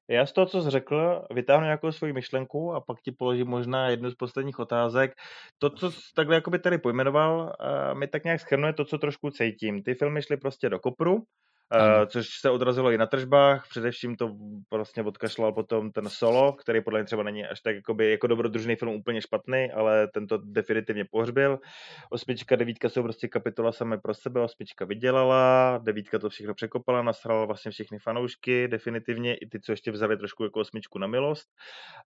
Speaker 1: Já z toho, co jsi řekl, vytáhnu nějakou svoji myšlenku a pak ti položím možná jednu z posledních otázek. To, co jsi takhle jakoby tady pojmenoval, uh, mi tak nějak schrnuje to, co trošku cítím. Ty filmy šly prostě do kopru, Uh, což se odrazilo i na tržbách, především to vlastně odkašlal potom ten Solo, který podle mě třeba není až tak jakoby, jako dobrodružný film úplně špatný, ale ten to definitivně pohřbil. Osmička, devítka jsou prostě kapitola samé pro sebe, osmička vydělala, devítka to všechno překopala, nasrala vlastně všechny fanoušky, definitivně i ty, co ještě vzali trošku jako osmičku na milost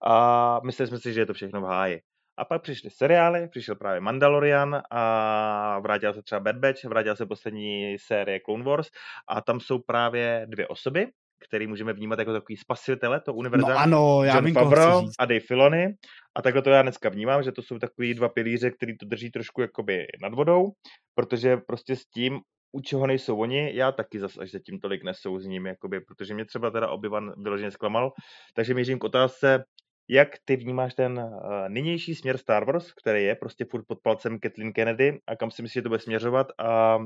Speaker 1: a mysleli jsme si, že je to všechno v háji. A pak přišly seriály, přišel právě Mandalorian a vrátila se třeba Bad Batch, vrátila se poslední série Clone Wars a tam jsou právě dvě osoby, který můžeme vnímat jako takový spasitele, to univerzální.
Speaker 2: No ano, já
Speaker 1: John Favreau a Dave Filoni. A takhle to já dneska vnímám, že to jsou takový dva pilíře, který to drží trošku jakoby nad vodou, protože prostě s tím u čeho nejsou oni, já taky zase až zatím tolik nesouzním, jakoby, protože mě třeba teda obyvan vyloženě zklamal. Takže mířím k otázce, jak ty vnímáš ten uh, nynější směr Star Wars, který je prostě furt pod palcem Kathleen Kennedy a kam si myslíš, že to bude směřovat a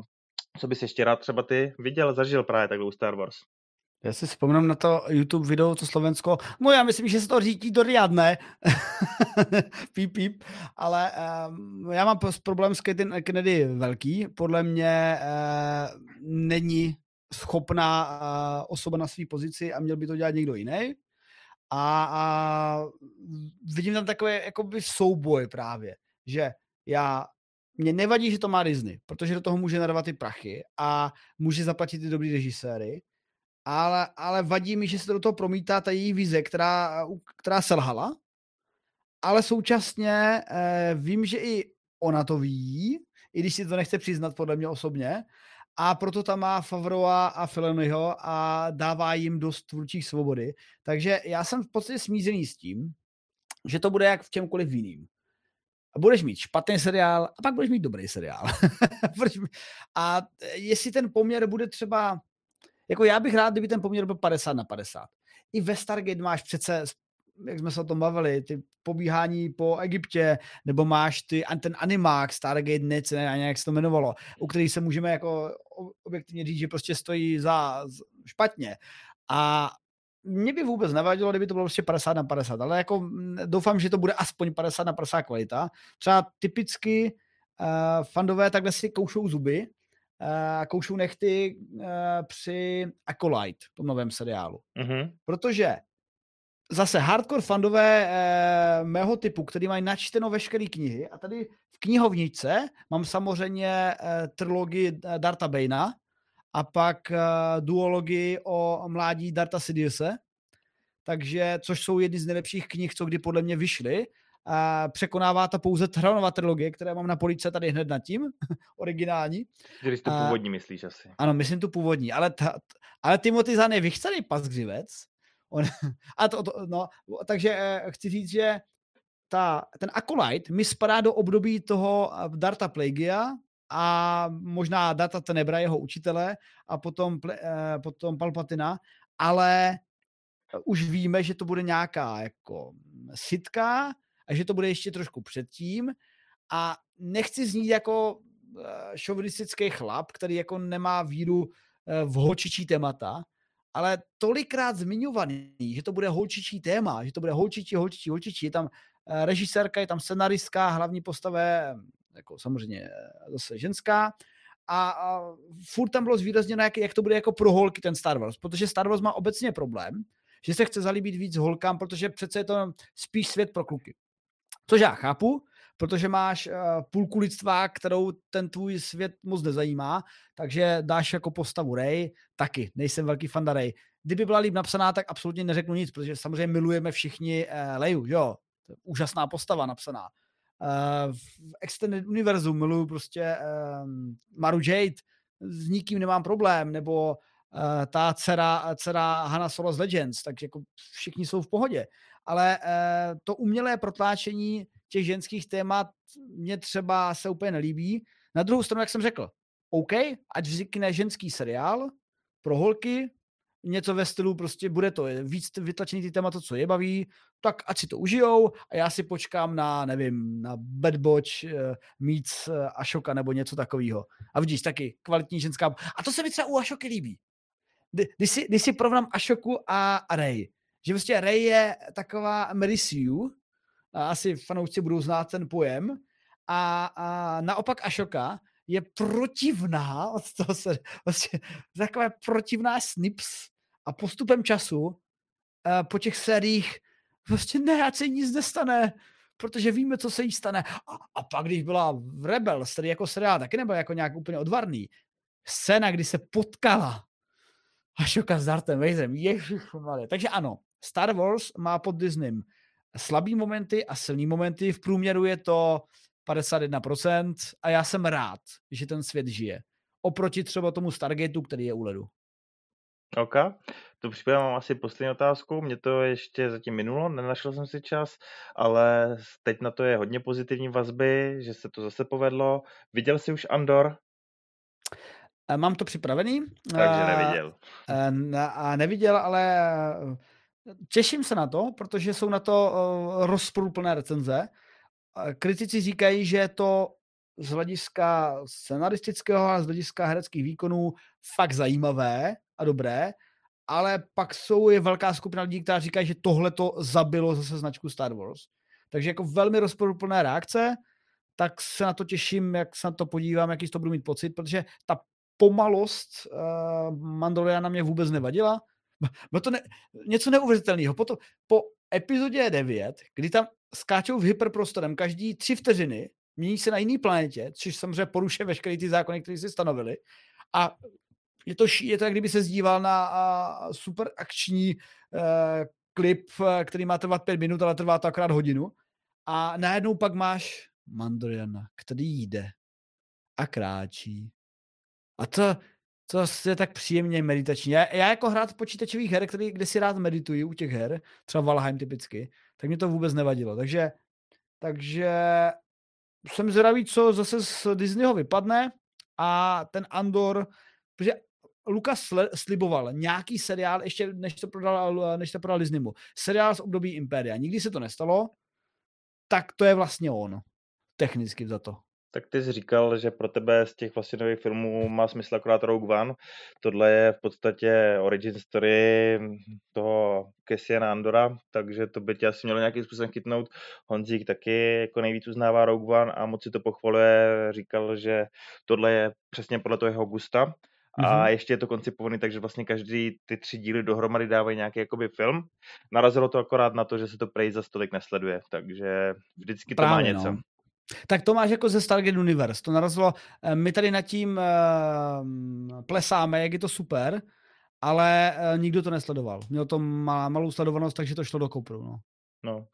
Speaker 1: co bys ještě rád třeba ty viděl, zažil právě takhle u Star Wars?
Speaker 2: Já si vzpomínám na to YouTube video, to Slovensko. No já myslím, že se to řídí do riadne. píp, píp. Ale um, já mám problém s Kennedy velký. Podle mě uh, není schopná uh, osoba na své pozici a měl by to dělat někdo jiný. A, a vidím tam takové jakoby souboj právě, že já mě nevadí, že to má Disney, protože do toho může nadávat ty prachy a může zaplatit ty dobrý režiséry, ale, ale vadí mi, že se do toho promítá ta její vize, která, která selhala, ale současně eh, vím, že i ona to ví, i když si to nechce přiznat podle mě osobně, a proto tam má Favroa a Filoniho a dává jim dost tvůrčích svobody. Takže já jsem v podstatě smízený s tím, že to bude jak v čemkoliv jiným. A budeš mít špatný seriál a pak budeš mít dobrý seriál. a jestli ten poměr bude třeba, jako já bych rád, kdyby ten poměr byl 50 na 50. I ve Stargate máš přece jak jsme se o tom bavili, ty pobíhání po Egyptě, nebo máš ty, ten animák Stargate Nets, ne, jak se to jmenovalo, u kterých se můžeme jako objektivně říct, že prostě stojí za špatně. A mě by vůbec nevadilo, kdyby to bylo prostě 50 na 50, ale jako doufám, že to bude aspoň 50 na 50 kvalita. Třeba typicky uh, fandové takhle si koušou zuby, uh, koušou nechty uh, při Acolyte, tom novém seriálu. Mm-hmm. Protože zase hardcore fandové eh, mého typu, který mají načteno veškeré knihy a tady v knihovnice mám samozřejmě eh, trilogii eh, Darta Baina a pak eh, duologii o mládí Darta Sidiose, takže, což jsou jedny z nejlepších knih, co kdy podle mě vyšly. A překonává to pouze Thranova trilogie, které mám na police tady hned nad tím, originální.
Speaker 1: Když to původní myslíš asi.
Speaker 2: Ano, myslím tu původní, ale, ta, ale Timothy Zahn je vychcený pasgřivec, On, a to, to, no, takže eh, chci říct, že ta, ten Acolyte mi spadá do období toho eh, Darta Plagia a možná Data Tenebra, jeho učitele, a potom, eh, potom Palpatina, ale už víme, že to bude nějaká jako sitka a že to bude ještě trošku předtím. A nechci znít jako šovinistický chlap, který jako nemá víru v hočičí témata, ale tolikrát zmiňovaný, že to bude holčičí téma, že to bude holčičí, holčičí, holčičí. Je tam eh, režisérka, je tam scenaristka, hlavní postava jako samozřejmě eh, zase ženská. A, a furt tam bylo zvýrazněno, jak, jak to bude jako pro holky ten Star Wars, protože Star Wars má obecně problém, že se chce zalíbit víc holkám, protože přece je to spíš svět pro kluky. Což já chápu, protože máš uh, půlku lidstva, kterou ten tvůj svět moc nezajímá, takže dáš jako postavu Ray, taky, nejsem velký fan Ray. Kdyby byla líp napsaná, tak absolutně neřeknu nic, protože samozřejmě milujeme všichni uh, Leju, jo, úžasná postava napsaná. Uh, v Extended Univerzu miluju prostě uh, Maru Jade, s nikým nemám problém, nebo uh, ta dcera, dcera Hanna Solo z Legends, tak jako všichni jsou v pohodě. Ale uh, to umělé protláčení těch ženských témat mě třeba se úplně nelíbí. Na druhou stranu, jak jsem řekl, OK, ať vznikne ženský seriál pro holky, něco ve stylu, prostě bude to víc vytlačený ty témata, co je baví, tak ať si to užijou a já si počkám na, nevím, na Bad Batch uh, meets uh, Ashoka nebo něco takového. A vidíš, taky kvalitní ženská. A to se mi třeba u Ashoky líbí. Když si, když si porovnám Ashoku a, a Rey, že prostě Rey je taková Mary Sue, asi fanoušci budou znát ten pojem. A, a naopak Ashoka je protivná od toho se, vlastně taková protivná snips a postupem času uh, po těch sériích prostě ne, ať se nic nestane, protože víme, co se jí stane. A, a pak, když byla v Rebel, který jako seriál taky nebyl jako nějak úplně odvarný, scéna, kdy se potkala Ašoka s Dartem Vaderem, ježišmarja. Takže ano, Star Wars má pod Disneym slabý momenty a silný momenty, v průměru je to 51% a já jsem rád, že ten svět žije. Oproti třeba tomu Stargateu, který je u ledu.
Speaker 1: OK. To připomínám asi poslední otázku. Mě to ještě zatím minulo, nenašel jsem si čas, ale teď na to je hodně pozitivní vazby, že se to zase povedlo. Viděl jsi už Andor?
Speaker 2: Eh, mám to připravený.
Speaker 1: Takže eh, neviděl.
Speaker 2: A neviděl, ale těším se na to, protože jsou na to rozporuplné recenze. Kritici říkají, že je to z hlediska scenaristického a z hlediska hereckých výkonů fakt zajímavé a dobré, ale pak jsou je velká skupina lidí, která říká, že tohle to zabilo zase značku Star Wars. Takže jako velmi rozporuplné reakce, tak se na to těším, jak se na to podívám, jaký z to budu mít pocit, protože ta pomalost uh, Mandaloriana mě vůbec nevadila. Bylo to ne, něco neuvěřitelného. Po, to, po epizodě 9, kdy tam skáčou v hyperprostorem každý tři vteřiny, mění se na jiný planetě, což samozřejmě porušuje veškeré ty zákony, které si stanovili. A je to, je to, jak kdyby se zdíval na a, super akční uh, klip, který má trvat pět minut, ale trvá to akorát hodinu. A najednou pak máš Mandoriana, který jde a kráčí a to, to je tak příjemně meditační. Já, já jako hrát počítačových her, který, kde si rád medituji u těch her, třeba Valheim typicky, tak mě to vůbec nevadilo. Takže, takže jsem zvědavý, co zase z Disneyho vypadne a ten Andor, protože Lukas sliboval nějaký seriál, ještě než to prodal, než to prodal Disneymu. Seriál z období Imperia. Nikdy se to nestalo, tak to je vlastně on. Technicky za to.
Speaker 1: Tak ty jsi říkal, že pro tebe z těch vlastně nových filmů má smysl akorát Rogue One. Tohle je v podstatě origin story toho Cassiana Andora, takže to by tě asi mělo nějakým způsobem chytnout. Honzík taky jako nejvíc uznává Rogue One a moc si to pochvaluje. Říkal, že tohle je přesně podle toho jeho gusta. A mm-hmm. ještě je to koncipovaný, takže vlastně každý ty tři díly dohromady dávají nějaký jakoby film. Narazilo to akorát na to, že se to prej za stolik nesleduje, takže vždycky to Právě, má něco. No.
Speaker 2: Tak to máš jako ze Stargate Universe. To narazilo, eh, my tady nad tím uh, plesáme, jak je to super, ale uh, nikdo to nesledoval. Měl to malou sledovanost, takže to šlo do kopru. No.
Speaker 1: no.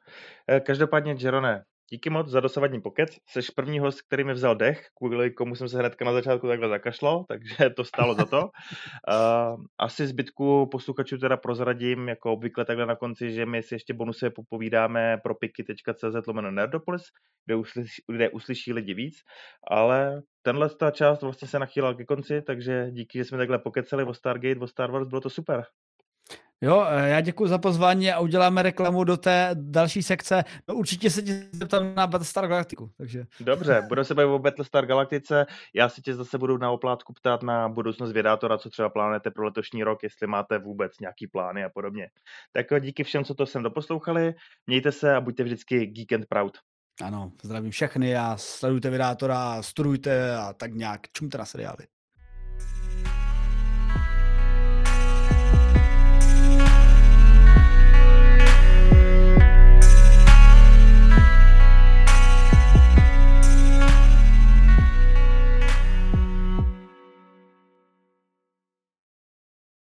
Speaker 1: Každopádně, Jerone, Díky moc za dosavadní pokec. Jsi první host, který mi vzal dech, kvůli komu jsem se hnedka na začátku takhle zakašlal, takže to stálo za to. Uh, asi zbytku posluchačů teda prozradím, jako obvykle takhle na konci, že my si ještě bonusy popovídáme pro piky.cz lomeno Nerdopolis, kde, uslyší, kde uslyší lidi víc, ale tenhle ta část vlastně se nachýlala ke konci, takže díky, že jsme takhle pokecali o Stargate, o Star Wars, bylo to super.
Speaker 2: Jo, eh, já děkuji za pozvání a uděláme reklamu do té další sekce. No určitě se tě zeptám na Battlestar Galactiku. Takže.
Speaker 1: Dobře, budu se bavit o Battlestar Galactice. Já si tě zase budu na oplátku ptát na budoucnost vědátora, co třeba plánujete pro letošní rok, jestli máte vůbec nějaký plány a podobně. Tak díky všem, co to sem doposlouchali. Mějte se a buďte vždycky geek and proud.
Speaker 2: Ano, zdravím všechny a sledujte vědátora, studujte a tak nějak čumte na seriály.